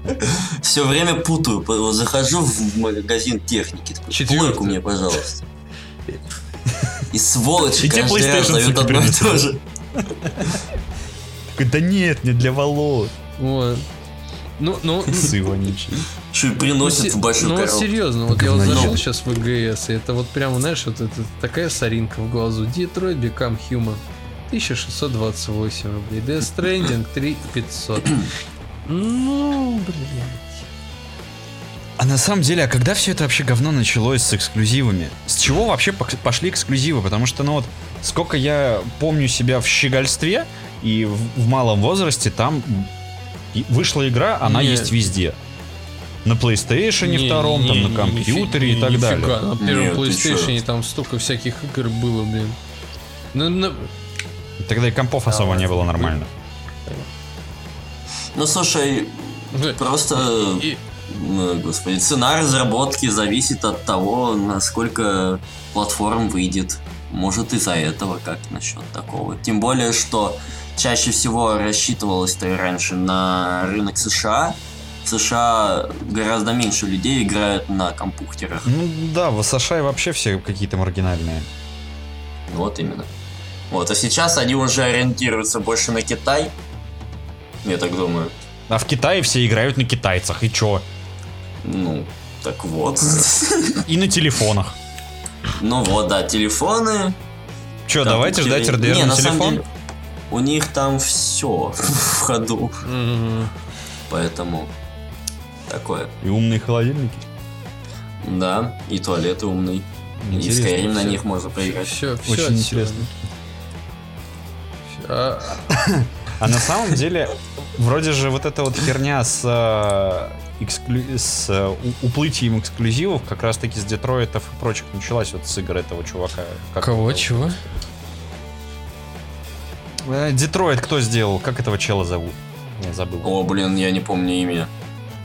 Все время путаю. Захожу в магазин техники. Плойку мне, пожалуйста. И сволочи каждый раз дают одно и то же. Такой, да нет, не для волос. Вот. Ну, ну, Сы вонючие. Еще и ну, в большую ну вот серьезно, вот я вот зашел сейчас в ЭГС, и это вот прямо, знаешь, вот это такая соринка в глазу. Detroit Become Human. 1628 рублей. Death Stranding 3500. [coughs] Ну, блин. А на самом деле, а когда все это вообще говно началось с эксклюзивами? С чего вообще пошли эксклюзивы? Потому что, ну вот, сколько я помню себя в щегольстве и в, в малом возрасте, там вышла игра, она Не. есть везде. На PlayStation Не, втором, не, там не, на не, компьютере нифи- и так нифига. далее. На первом Нет, PlayStation там столько всяких игр было, блин. Ну, ну, Тогда и компов особо не было нормально. Ну, слушай, просто... и- э, Господи, цена разработки зависит от того, насколько платформ выйдет. Может из-за этого как насчет такого. Тем более, что чаще всего рассчитывалось-то и раньше на рынок США. В США гораздо меньше людей играют на компьютерах. Ну да, в США вообще все какие-то маргинальные. Вот именно. Вот, а сейчас они уже ориентируются больше на Китай. Я так думаю. А в Китае все играют на китайцах, и чё? Ну, Так вот. И на телефонах. Ну вот, да, телефоны. Че, давайте ждать компьютеры. RDR Не, на на самом телефон? деле, у них там все [laughs] в ходу. Поэтому такое. И умные холодильники. Да, и туалеты умный. И Интересно, Skyrim на них можно поиграть. Все, все Очень интересно. А, А на самом деле, вроде же вот эта вот херня с, э, эксклю- с э, уплытием эксклюзивов как раз таки с Детройтов и прочих началась вот с игр этого чувака. Как Кого, его? чего? Э, Детройт кто сделал? Как этого чела зовут? Я забыл. О, блин, я не помню имя.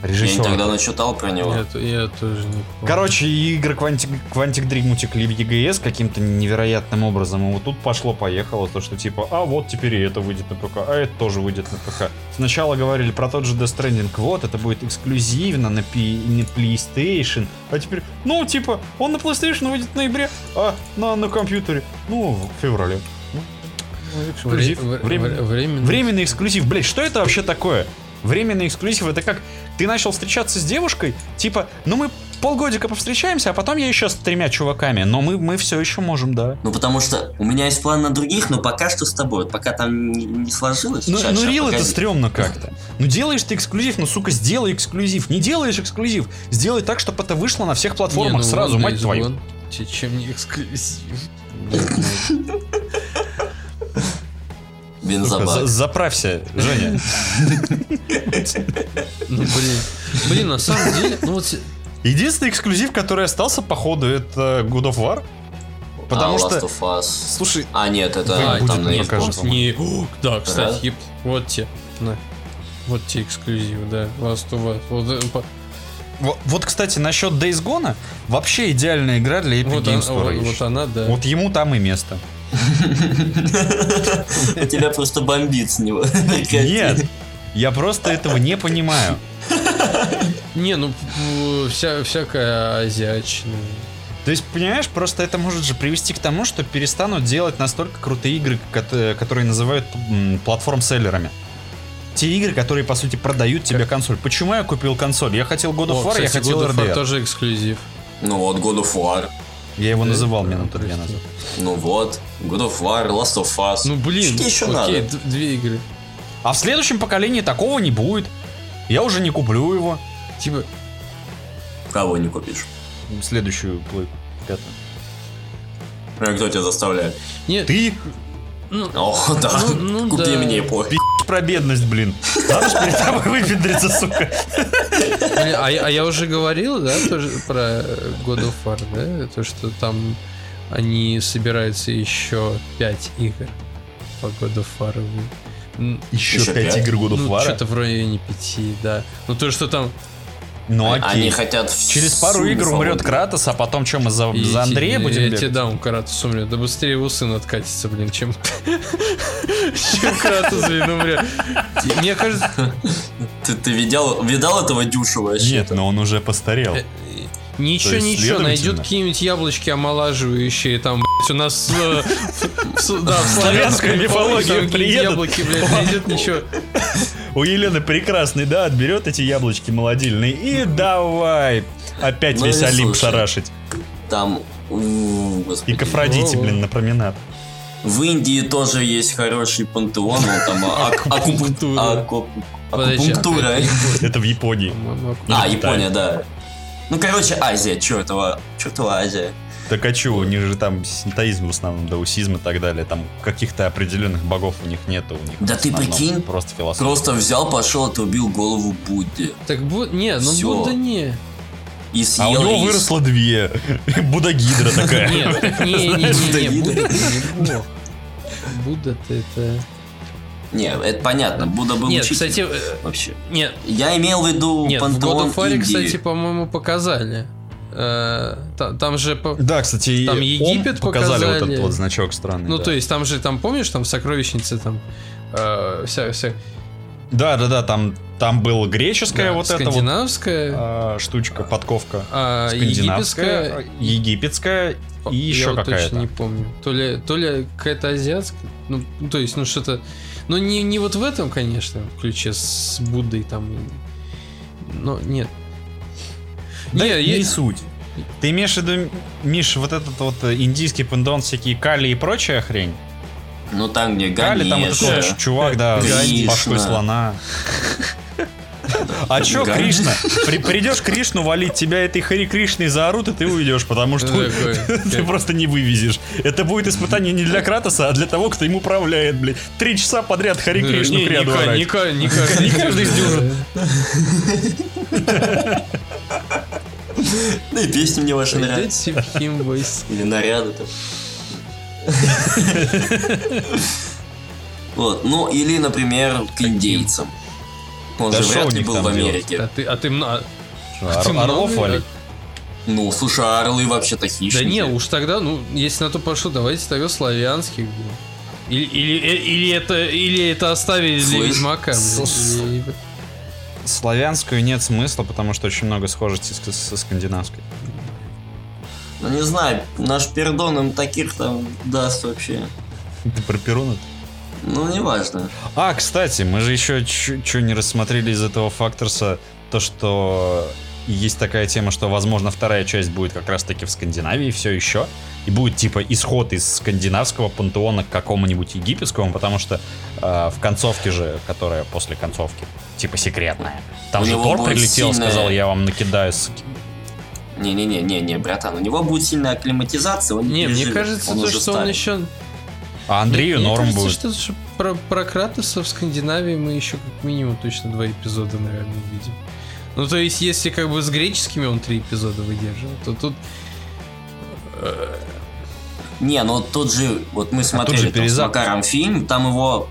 Я Режиссер. тогда начитал про него. Я, т- я тоже не помню. Короче, игры Quantic, Quantic Dream утекли в EGS каким-то невероятным образом. И вот тут пошло-поехало то, что типа, а вот теперь и это выйдет на ПК, а это тоже выйдет на ПК. Сначала говорили про тот же Death Stranding, вот, это будет эксклюзивно на, P- на PlayStation. А теперь, ну, типа, он на PlayStation выйдет в ноябре, а на, на компьютере, ну, в феврале. Ну, эксклюзив. Вре- временный. Временный эксклюзив. Блять, что это вообще такое? Временный эксклюзив это как ты начал встречаться с девушкой, типа, ну мы полгодика повстречаемся, а потом я еще с тремя чуваками, но мы, мы все еще можем, да. Ну, потому что у меня есть план на других, но пока что с тобой. Вот Пока там не, не сложилось. Ну, ну рил это стрёмно как-то. Ну делаешь ты эксклюзив, ну сука, сделай эксклюзив. Не делаешь эксклюзив, сделай так, чтобы это вышло на всех платформах Не, ну, сразу, мать твою. Чем не эксклюзив? [laughs] Бензобак. за- заправься, Женя. [laughs] Ну, блин. Блин, на самом деле, ну вот... Единственный эксклюзив, который остался, походу, это God of War. Потому а, что, Last of Us. слушай, А, нет, это Вы- там будет на мне Xbox. кажется. Не, О, да, кстати, вот те, на. Вот те эксклюзивы, да, Last of Us. Вот, э, вот, вот, кстати, насчет Days Gone, вообще идеальная игра для Epic вот, Games она, Store. вот, вот она, да. Вот ему там и место. Тебя просто бомбит с него. Нет, я просто этого не понимаю. Не, ну вся, всякая азиатчина. То есть, понимаешь, просто это может же привести к тому, что перестанут делать настолько крутые игры, кот- которые называют платформ-селлерами. Те игры, которые, по сути, продают тебе консоль. Почему я купил консоль? Я хотел God of О, War, я кстати, хотел God of War RDR. тоже эксклюзив. Ну вот, God of War. Я его называл минуту две назад. Ну вот, God of War, Last of Us. Ну блин, Что еще окей, надо? две игры. А в следующем поколении такого не будет. Я уже не куплю его. Типа, Кого не купишь? Следующую плойку. пятую. А кто тебя заставляет? нет, Ты ну, О, да. Ну, ну Купи да. мне по. Про бедность, блин. Надо же перед тобой выпендриться, сука. а, я- а я уже говорил, да, тоже про God of War, да, то, что там они собираются еще 5 игр по God of War. Еще Еще пять пять? игр God of Ну, War. что-то в районе 5, да. Ну, то, что там Ну Они окей. хотят в Через пару игр умрет. Кратос, а потом что, мы за, И за Андрея те- будем Я бегать? тебе дам Кратос умрет. Да быстрее его сын откатится, блин, чем... [laughs] Чем Кратос, блин, умрет. Мне кажется... Ты, видел, видал этого дюшева вообще? Нет, но он уже постарел. э, Ничего, есть, ничего, следовательно- найдет какие-нибудь яблочки омолаживающие, там, блядь, у нас... э, в- в- Да, в славянской какие-нибудь приедут. яблоки, блядь, найдет, ничего. У Елены прекрасный, да, отберет эти яблочки молодильные и давай опять Ну весь Олимп слушай. шарашить. Там, И к Афродите, Во-во. блин, на променад. В Индии тоже есть хороший пантеон, ну, там а- ак- Акупунктура. акупунктура. Акупунктура. а как- [laughs] Это в Японии. А, Япония, да. Ну, короче, Азия, чертова, чертова Азия. Так а чё, у них же там синтоизм в основном, даусизм и так далее. Там каких-то определенных богов у них нету. У них Да ты прикинь, Просто философия. Просто взял, пошел, отрубил голову Будде. Так, Бу- не, ну Всё. Будда не. И А съел у него рис. выросло две. [laughs] Будагидра такая. Нет, [laughs] не, не, не? Будда не бог. Будда-то это... Не, это понятно, Будда был Нет, учитель. кстати, э, Вообще. нет, Я имел в виду нет, в God пантеон of War, кстати, по-моему, показали. Э, та- Там же... Да, кстати, Там Египет показали вот показали. этот вот значок странный. Ну, да. то есть там же, там, помнишь, там сокровищницы, там... э, вся, вся Да, да, да, там, там был греческая да, вот эта вот а, штучка, подковка. а, Скандинавская, египетская... египетская и я еще вот точно какая-то. не помню. То ли, то ли какая-то азиатская, ну, то есть, ну, что-то... Ну, не, не вот в этом, конечно, ключе с Буддой там. Но нет. Да Не, не есть- суть. Ты имеешь в виду, Миш, вот этот вот э, индийский пандон, всякие кали и прочая хрень? Ну там, где Кали, там вот такой Ганеша. чувак, да, с башкой слона. А чё, Кришна? При- придешь Кришну валить, тебя этой Хари Кришной заорут, и ты уйдешь, потому что [laughs] ты просто не вывезешь. Это будет испытание не для Кратоса, а для того, кто им управляет, блядь. Три часа подряд Хари Кришну к ряду [laughs] Не каждый сдюжит. [laughs] Да [laughs] и песни мне ваши нравятся. [laughs] Или наряды там. [laughs] Вот, ну или, например, к индейцам. Он Да же вряд ли был в? Америке. А ты, а ты, много- Орлов валить? Ну, слушай, а орлы вообще-то Да хищники. не, уж тогда, ну, если на то пошло, давайте тогда славянских. Или, или, э, или это, или это оставили для Слышь, Ведьмака. блин, с- или- Славянскую нет смысла, потому что очень много схожести с- со скандинавской. Ну, не знаю, наш пердон им таких там даст вообще. Ты про Перуна? Ну, неважно. А, кстати, мы же еще что не рассмотрели из этого факторса, то, что есть такая тема, что, возможно, вторая часть будет как раз-таки в Скандинавии все еще, и будет типа исход из скандинавского пантеона к какому-нибудь египетскому, потому что э, в концовке же, которая после концовки, типа секретная, там У же Тор прилетел, сильная- сказал, я вам накидаю с... Не-не-не-не-не, братан, у него будет сильная акклиматизация, он Не, мне переживет, кажется, он то, что он старый. еще... А Андрею мне норм кажется, будет. что, что про, про Кратоса в Скандинавии мы еще как минимум точно два эпизода, наверное, увидим. Ну, то есть, если как бы с греческими он три эпизода выдерживал, то тут... Не, ну тут же, вот мы смотрели же там с. Макаром фильм, там его,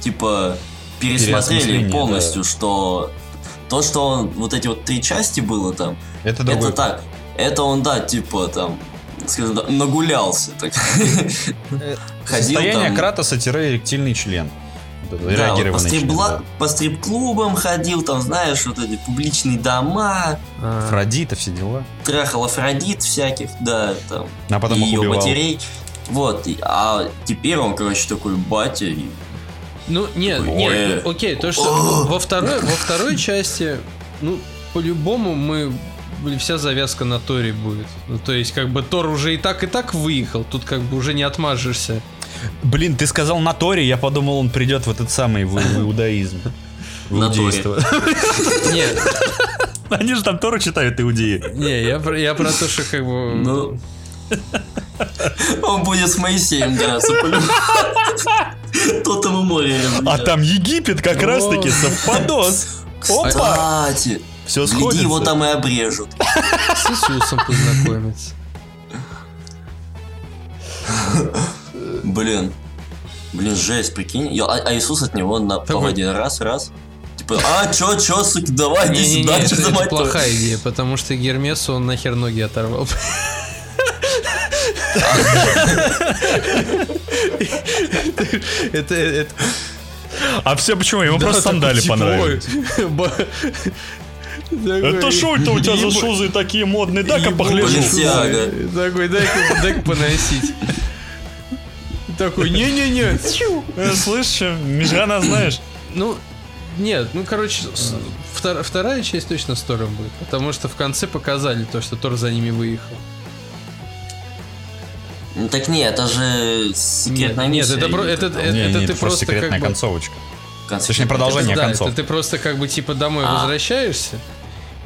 типа, пересмотрели полностью, что то, что он, вот эти вот три части было там, Это другой... это так, это он, да, типа, там, скажем так, нагулялся, так. Ходил Состояние там, Кратоса-эректильный член. Да, вот по, стрибла- да. по стрип-клубам ходил, там, знаешь, вот эти публичные дома, а, Афродита, все дела. трахал Афродит всяких, да, там, А потом ее убивал. матерей. Вот, и- а теперь он, короче, такой батя, и Ну, нет, Ой. нет, окей, то, что во второй, во второй части, ну, по-любому мы блин, вся завязка на Торе будет. Ну, то есть, как бы Тор уже и так, и так выехал, тут как бы уже не отмажешься. Блин, ты сказал на Торе, я подумал, он придет в этот самый в, в иудаизм. В На. [laughs] Нет, [laughs] Они же там Тору читают, иудеи. не, я, про- я про то, что как бы... Ну, он будет с Моисеем драться. [laughs] Тот ему море. А там Египет как раз-таки совпадос. Опа! Кстати, Все гляди, сходится. его там и обрежут. С Иисусом познакомиться. Блин. Блин, жесть, прикинь. Я- А, а Иисус от него Такой- один раз, раз. Типа, а, чё, чё, сука, давай, иди сюда, это, что за это мать твою?» плохая идея, потому что Гермесу он нахер ноги оторвал. Это, это, А все почему? Ему просто сандали понравились. Это шо это у тебя за шузы такие модные? Дай-ка погляжу. Такой, дай-ка дай поносить. Такой, не-не-не. Э, Слышь, Мижгана знаешь? Ну, нет, ну, короче, втор- вторая часть точно с Тором будет, потому что в конце показали то, что Тор за ними выехал. Ну так не, это же секретная Нет, миссия. это, про- это, это, Не, это не, ты это просто секретная как бы... концовочка. Концерт. Точнее, продолжение да, концов. это ты просто как бы типа домой А. возвращаешься,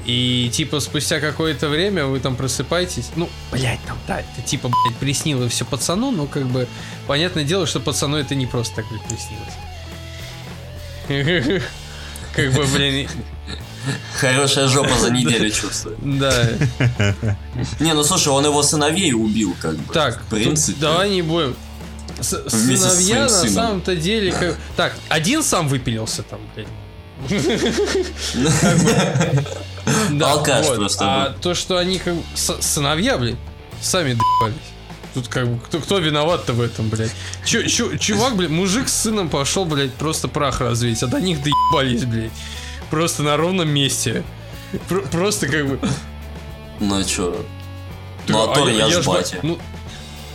и типа спустя какое-то время вы там просыпаетесь. Ну, блядь, там, да, это типа, блядь, приснило все пацану, но как бы понятное дело, что пацану это не просто так, блядь, приснилось. Как бы, блин, Хорошая жопа за неделю чувствую. да. Не, ну слушай, он его сыновей убил, как бы. Так, в принципе. давай не будем. Сыновья на самом-то деле. Так, один сам выпилился там, блядь. [laughs] Да, Алкаш вот. просто А был. то, что они как сыновья, блядь, сами доебались. Тут как бы кто, кто виноват-то в этом, блядь? Чё, чё, чувак, блядь, мужик с сыном пошел, блядь, просто прах развеять, а до них доебались, блядь. Просто на ровном месте. Про- просто как бы... Ну чё? Ты- Ну а Тор, я- я я ж ж ба- батя. Ну,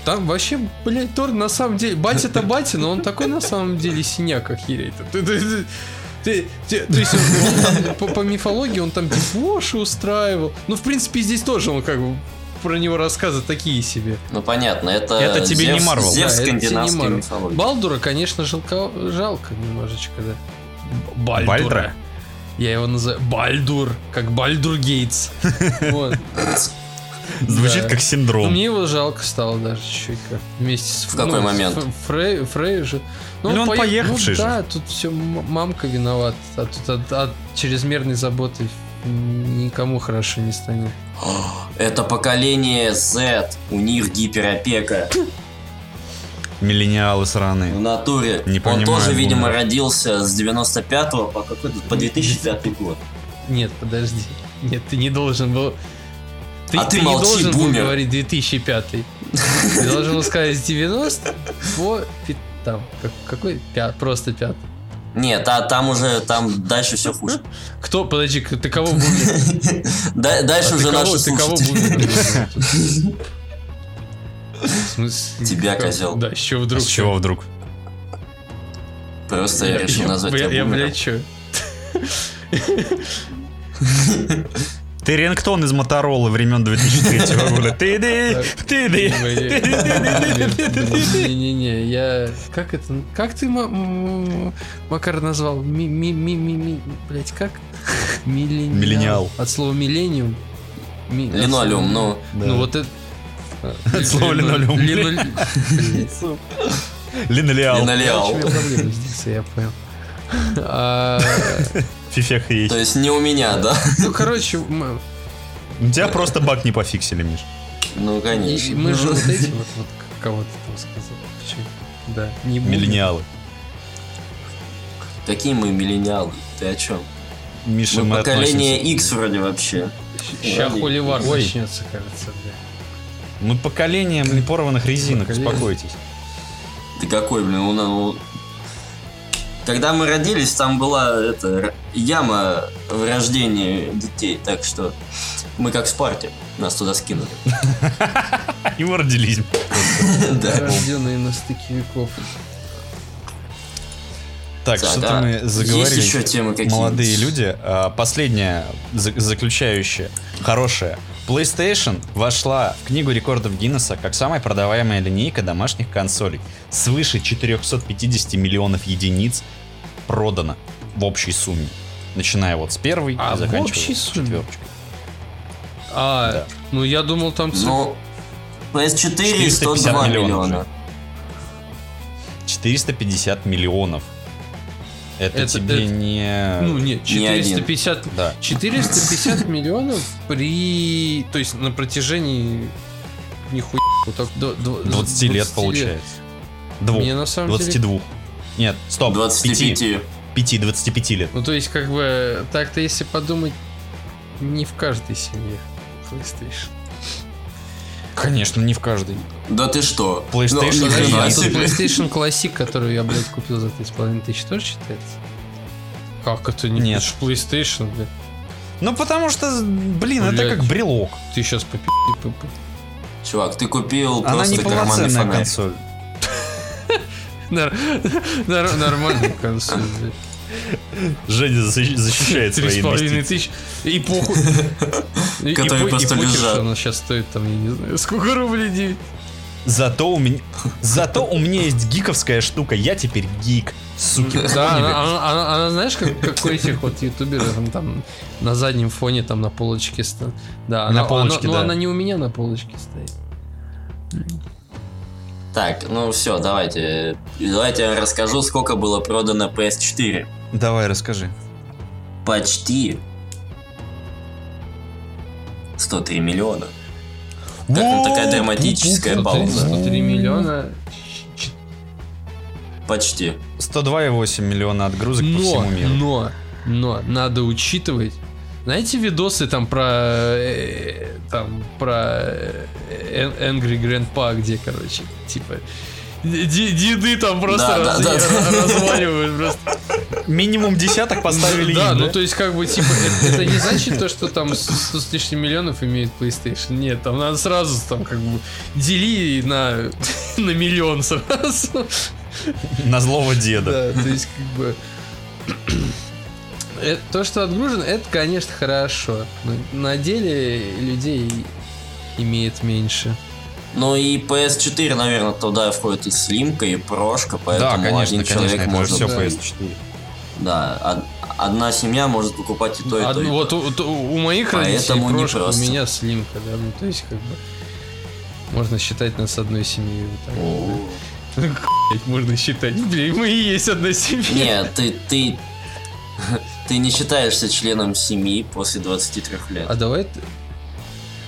там вообще, блядь, Тор на самом деле... Батя-то батя, но он такой на самом деле синяк охереть. Ты- ты- то есть он там по, по мифологии он там дебоши устраивал. Ну, в принципе, здесь тоже он как бы про него рассказы такие себе. Ну понятно, это, Это тебе не Зевс- Марвел. Зевс Да, не Марвел. мифологии. Балдура, конечно, жалко, жалко немножечко, да. Бальдура. Бальдра? Я его называю Бальдур, как Бальдур Гейтс. [laughs] Вот. Звучит Да. как Ну, синдром. мне его жалко стало даже чуть-чуть. как Вместе с В какой ну, момент? Фрей, Фрей же. Ну, он пое- поехавший ну, же. Да, тут все мамка виноват. А тут от, от чрезмерной заботы никому хорошо не станет. [gasps] Это поколение Z, у них гиперопека. Миллениалы В сраные. натуре. Не Он понимаю, тоже, видимо, бумер. родился с 95 по какой по 2005 год. Нет, подожди. Нет, ты не должен был... Ты, А ты не молчи, должен был бумер. говорить 2005. Ты должен был сказать с 90 по... Там, как- какой? Просто пятый. Нет, а там уже, там дальше все хуже. Кто? Подожди, ты кого бумер? Да- Дальше А уже ты наши ты кого бумер? Тебя, козел. Да, с чего А вдруг? с чего вдруг? Просто я решил назвать Я, тебя я, блядь, чё? [laughs] Ты рингтон из Моторолы времен 2003 года. Ты ты ты Не-не-не, я... Как это? Как ты, Макар, назвал? Ми, ми, ми, ми, ми, блядь, как? Миллениал. От слова миллениум. Линолеум, ну. Ну вот это... [laughs] От слова Лино- линолеум. [laughs] Линолеал. Линолеал. Я понял. [laughs] Фифех есть. То есть не у меня, да? Ну, короче, м- У тебя просто баг не пофиксили, Миш. Ну, и конечно. мы же вот эти [laughs] вот, вот кого ты там сказал. Да, не будем. Миллениалы. Какие мы миллениалы? Ты о чем? Миша, Мы мы поколение относимся- X вроде вообще. Сейчас холивар Ой. начнется, кажется, бля. Мы поколение порванных резинок, Поколение. успокойтесь. Ты какой, блин, у нас... Когда мы родились, там была эта р- яма в рождении детей, так что мы как в Спарте, нас туда скинули. [laughs] И мы родились. [laughs] Рожденные на стыке веков. Так, Так, что-то а мы Есть заговорили. еще темы какие Молодые люди. А, Последняя, за- заключающая, хорошая. PlayStation вошла в книгу рекордов Гиннесса как самая продаваемая линейка домашних консолей. Свыше 450 миллионов единиц продано в общей сумме. Начиная вот с первой А, и заканчивая сумме? четверочкой. А, Да. ну я думал там... Ну, PS4 450 102 миллионов миллиона. уже. 450 миллионов. Это, Это- тебе это- не... Ну нет, Не один. 450... да. 450 [laughs] миллионов при... То есть на протяжении... Нихуя. Вот так, до- до- 20 лет получается. Двух. Мне на самом деле... 22. Нет, стоп. 25. 5, 25 лет. Ну то есть как бы так-то если подумать, не в каждой семье PlayStation. Конечно, не в каждой. Да ты что? PlayStation Ну, хрена а тут. PlayStation Classic, которую я, блядь, купил за 3,5 тысяч, тоже считается? Как это не Нет. Это PlayStation, блядь. Ну, потому что, блин, это Блядь. как брелок. Ты сейчас попи... Чувак, ты купил Она просто не карманный фонарь. консоль. [laughs] Нормальный консоль, блядь. Женя защ- [laughs] защищает Три свои с половиной инвестиции. тысяч. И похуй. Которые просто лежат. она сейчас стоит там, я не знаю, [laughs] сколько рублей, 9. Зато у меня, зато у меня есть гиковская штука. Я теперь гик, суки. Да, она, она- она- она, знаешь, как, как у этих вот ютуберов, там, там на заднем фоне, там на полочке стоит. Да, она, На полочке, она- ну, да. она не у меня на полочке стоит. Так, ну все, давайте. Давайте я расскажу, сколько было продано PS4. Давай, расскажи. Почти 103 миллиона. Так, ну, такая драматическая пауза. 103 миллиона. Почти. 102,8 миллиона отгрузок по Но, всему миру. но, но, надо учитывать. Знаете видосы там про э, там про э, Angry Grandpa, где, короче, типа деды там просто Да, да, раз- да, да. разваливают просто. Минимум десяток поставили Да, им, ну то есть как бы типа это, это не значит то, что там 100 с лишним миллионов имеет PlayStation. Нет, там надо сразу там как бы дели на на миллион сразу. На злого деда. Да, то есть как бы Э, То, что отгружен, это, конечно, хорошо. Но на деле людей имеет меньше. Ну и PS4, наверное, туда входит и слимка, и прошка, Да, поэтому конечно, один конечно, человек это же может... все да. PS4. Да, од- одна семья может покупать и то, и Од- то. и то. вот у, то- у моих родителей Поэтому не прошка, у меня слимка, да, ну то есть как бы можно считать нас одной семьей. вот так да. [laughs] Можно считать, блин, мы и есть одна семья. Нет, ты, ты, [laughs] ты не считаешься членом семьи после 23 лет. А давай ты-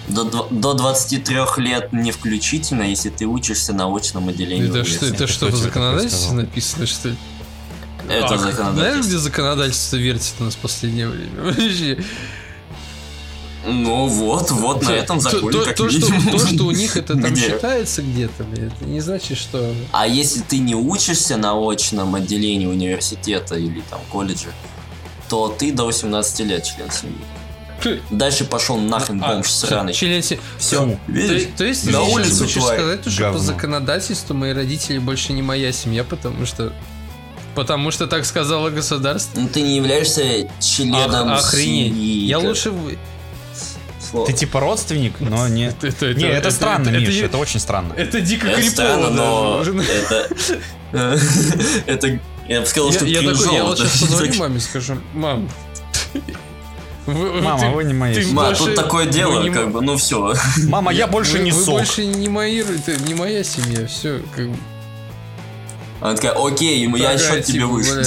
До, до 23 лет не включительно, если ты учишься на очном отделении это что, университета. это что, в законодательстве написано, что ли? Это Ах, Знаешь, законодательство. где законодательство вертит у нас в последнее время? [laughs] Ну вот, вот на этом То- законе то, как то, что, минимум. то, что у них это там Где? считается где-то, это не значит, что... А если ты не учишься на очном отделении университета или там колледжа, то ты до 18 лет член семьи. Дальше пошел нахрен А, бомж сраный. член се- Все, То, видишь? то есть ты На улицу, хочешь тварь. сказать, что по законодательству мои родители больше не моя семья, потому что... Потому что так сказала государство. Ну ты не являешься членом Ох- охренеть. семьи. Я как лучше... вы- слово. Ты типа родственник, но не... Это, это, Не, это странно, это, Миш, это, это очень странно. это дико Это крипово. странно, но это... Это... Я бы сказал, что я такой, вот сейчас позвоню маме и скажу, мам, вы- Мама, ты- вы не моя ты. Ма, больше- тут такое вы дело, не как бы, ну все. Мама, я больше вы- не вы сок. больше не мои, это не моя семья, все, как. Она такая, окей, ему я счет тебе типа, вышлю.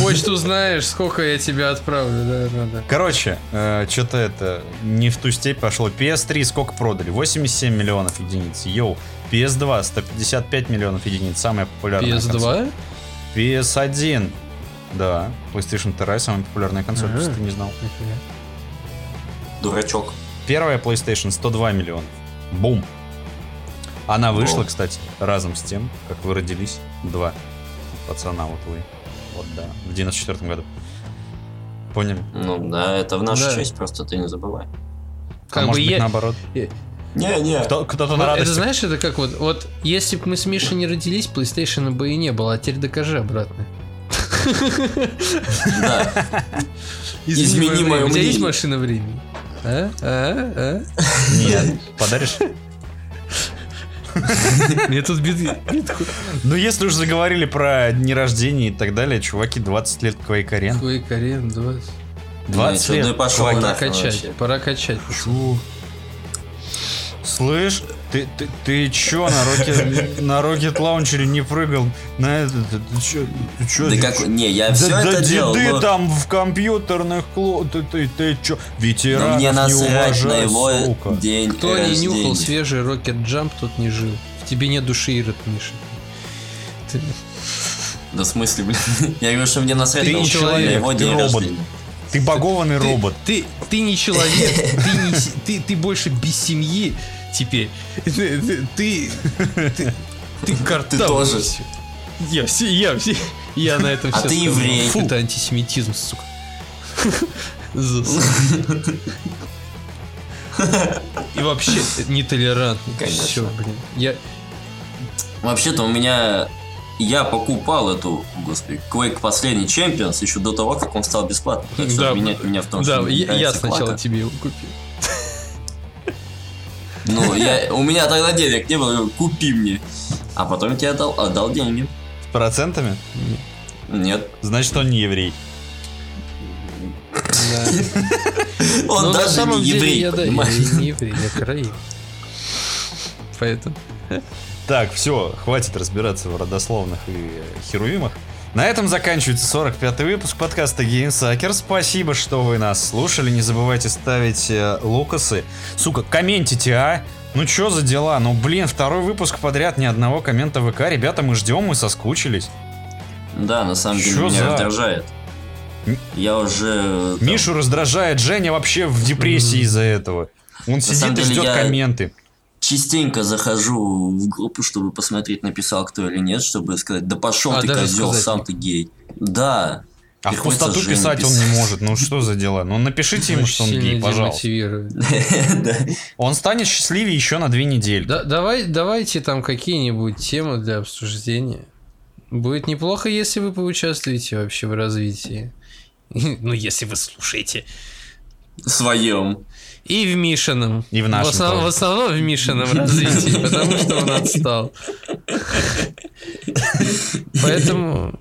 Почту знаешь, сколько я тебя отправлю, да, да, да. Короче, что-то это не в ту степь пошло. PS3 сколько продали? 87 миллионов единиц. Йоу. PS2 155 миллионов единиц. Самая популярная консоль. PS2? PS1. Да. PlayStation 2 самая популярная консоль, если ты не знал. Дурачок. Первая PlayStation 102 миллиона. Бум. Она вышла, кстати, разом с тем, как вы родились. Два пацана, вот вы. Вот, да. В 94 году. Поняли? Ну да, это в нашу Да. честь, просто ты не забывай. а Как бы может быть я- наоборот. Не-не. Кто, кто-то на это радости. знаешь, это как вот, вот если бы мы с Мишей не родились, PlayStation бы и не было, а теперь докажи обратно. Да. Измени мое моё У тебя есть мнение. машина времени? А? А? Нет. Подаришь? [laughs] Мне тут беды. Ну, если уж заговорили про дни рождения и так далее, чуваки, 20 лет Quake Arena. Твой Карен 20. 20 Ну и чё, лет. ну и нахрен. Пора качать, пора качать. Слышь, ты, ты, ты чё на Rocket, на Rocket Launcher не прыгал? На этот, ты чё, ты чё? Да ты как, чё? не, я Да, все да это делал, деды но там в компьютерных кло... Ты, ты, ты чё? Ветеранов но мне не насрать на уважай, его сука. день Кто не нюхал свежий Rocket Jump, тот не жил. В тебе нет души, Ирод, Миша. Ты- Да в смысле, блин? [laughs] Я говорю, что мне насрать Ты на не его человек, ты день робот. рождения. Ты багованный ты- робот. Ты, ты не человек, ты, не ты, ты больше без семьи теперь. Ты, ты, ты, ты, ты картавый. тоже. Я все, я все, я на этом А все ты еврей. Фу. Это антисемитизм, сука. И вообще нетолерантный. Конечно. Все, блин. Я, Вообще-то у меня... Я покупал эту, господи, Quake последний Champions еще до того, как он стал бесплатным. Так что Да, обвинять меня в том, да, что я, я сначала тебе его купил. Ну, я, у меня тогда денег не было, купи мне. А потом я тебе отдал, отдал деньги. С процентами? Нет. Значит, он не еврей. Он Но даже не еврей, понимаешь? не еврей, я караим. Поэтому. Так, все, хватит разбираться в родословных и херувимах. На этом заканчивается 45-й выпуск подкаста GameSucker. Спасибо, что вы нас слушали. Не забывайте ставить э, лукасы. Сука, комментите, а? Ну чё за дела? Ну блин, второй выпуск подряд, ни одного коммента ВК. Ребята, мы ждем, мы соскучились. Да, на самом деле Чё меня за- раздражает. Я уже... там, Мишу раздражает, Женя вообще в депрессии из-за этого. Он сидит самом и деле ждет я- комменты. Частенько захожу в группу, чтобы посмотреть, написал кто или нет, чтобы сказать, да пошел А, ты, козел, сказать сам ты гей. Да. А в пустоту Жене писать он писать. не может. Ну что за дела? Ну напишите ему, что он гей, пожалуйста. [laughs] Он станет счастливее еще на две недели. Да, давай, давайте там какие-нибудь темы для обсуждения. Будет неплохо, если вы поучаствуете вообще в развитии. [laughs] Ну, если вы слушаете. В своем. И в Мишином. И в нашем основ- тоже. в основном в Мишином развитии, [laughs] потому что он отстал. Поэтому,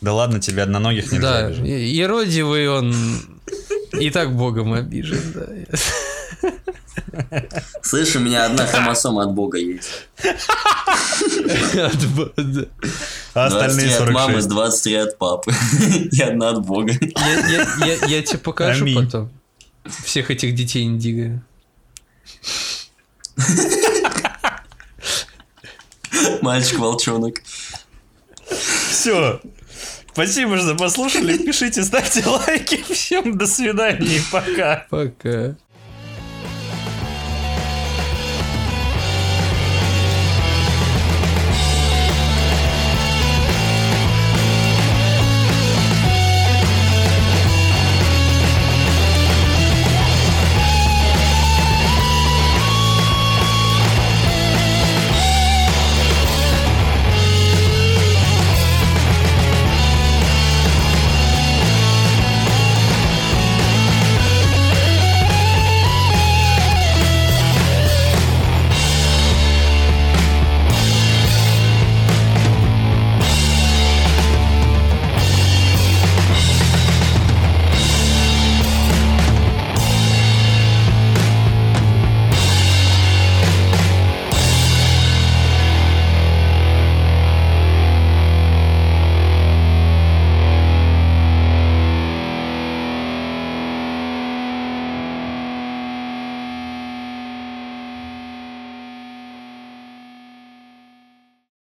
Да ладно, тебе одноногих нельзя да, обижать. и- еродивый он и так богом обижен, да. Слышь, у меня одна хромосома от бога есть. От. А 23 остальные от мамы, 46. 23 от папы. [laughs] И одна от бога. Я, тебе покажу потом. Всех этих детей Индиго. Мальчик-волчонок. Все. Спасибо, что послушали. Пишите, ставьте лайки. Всем до свидания и пока. Пока.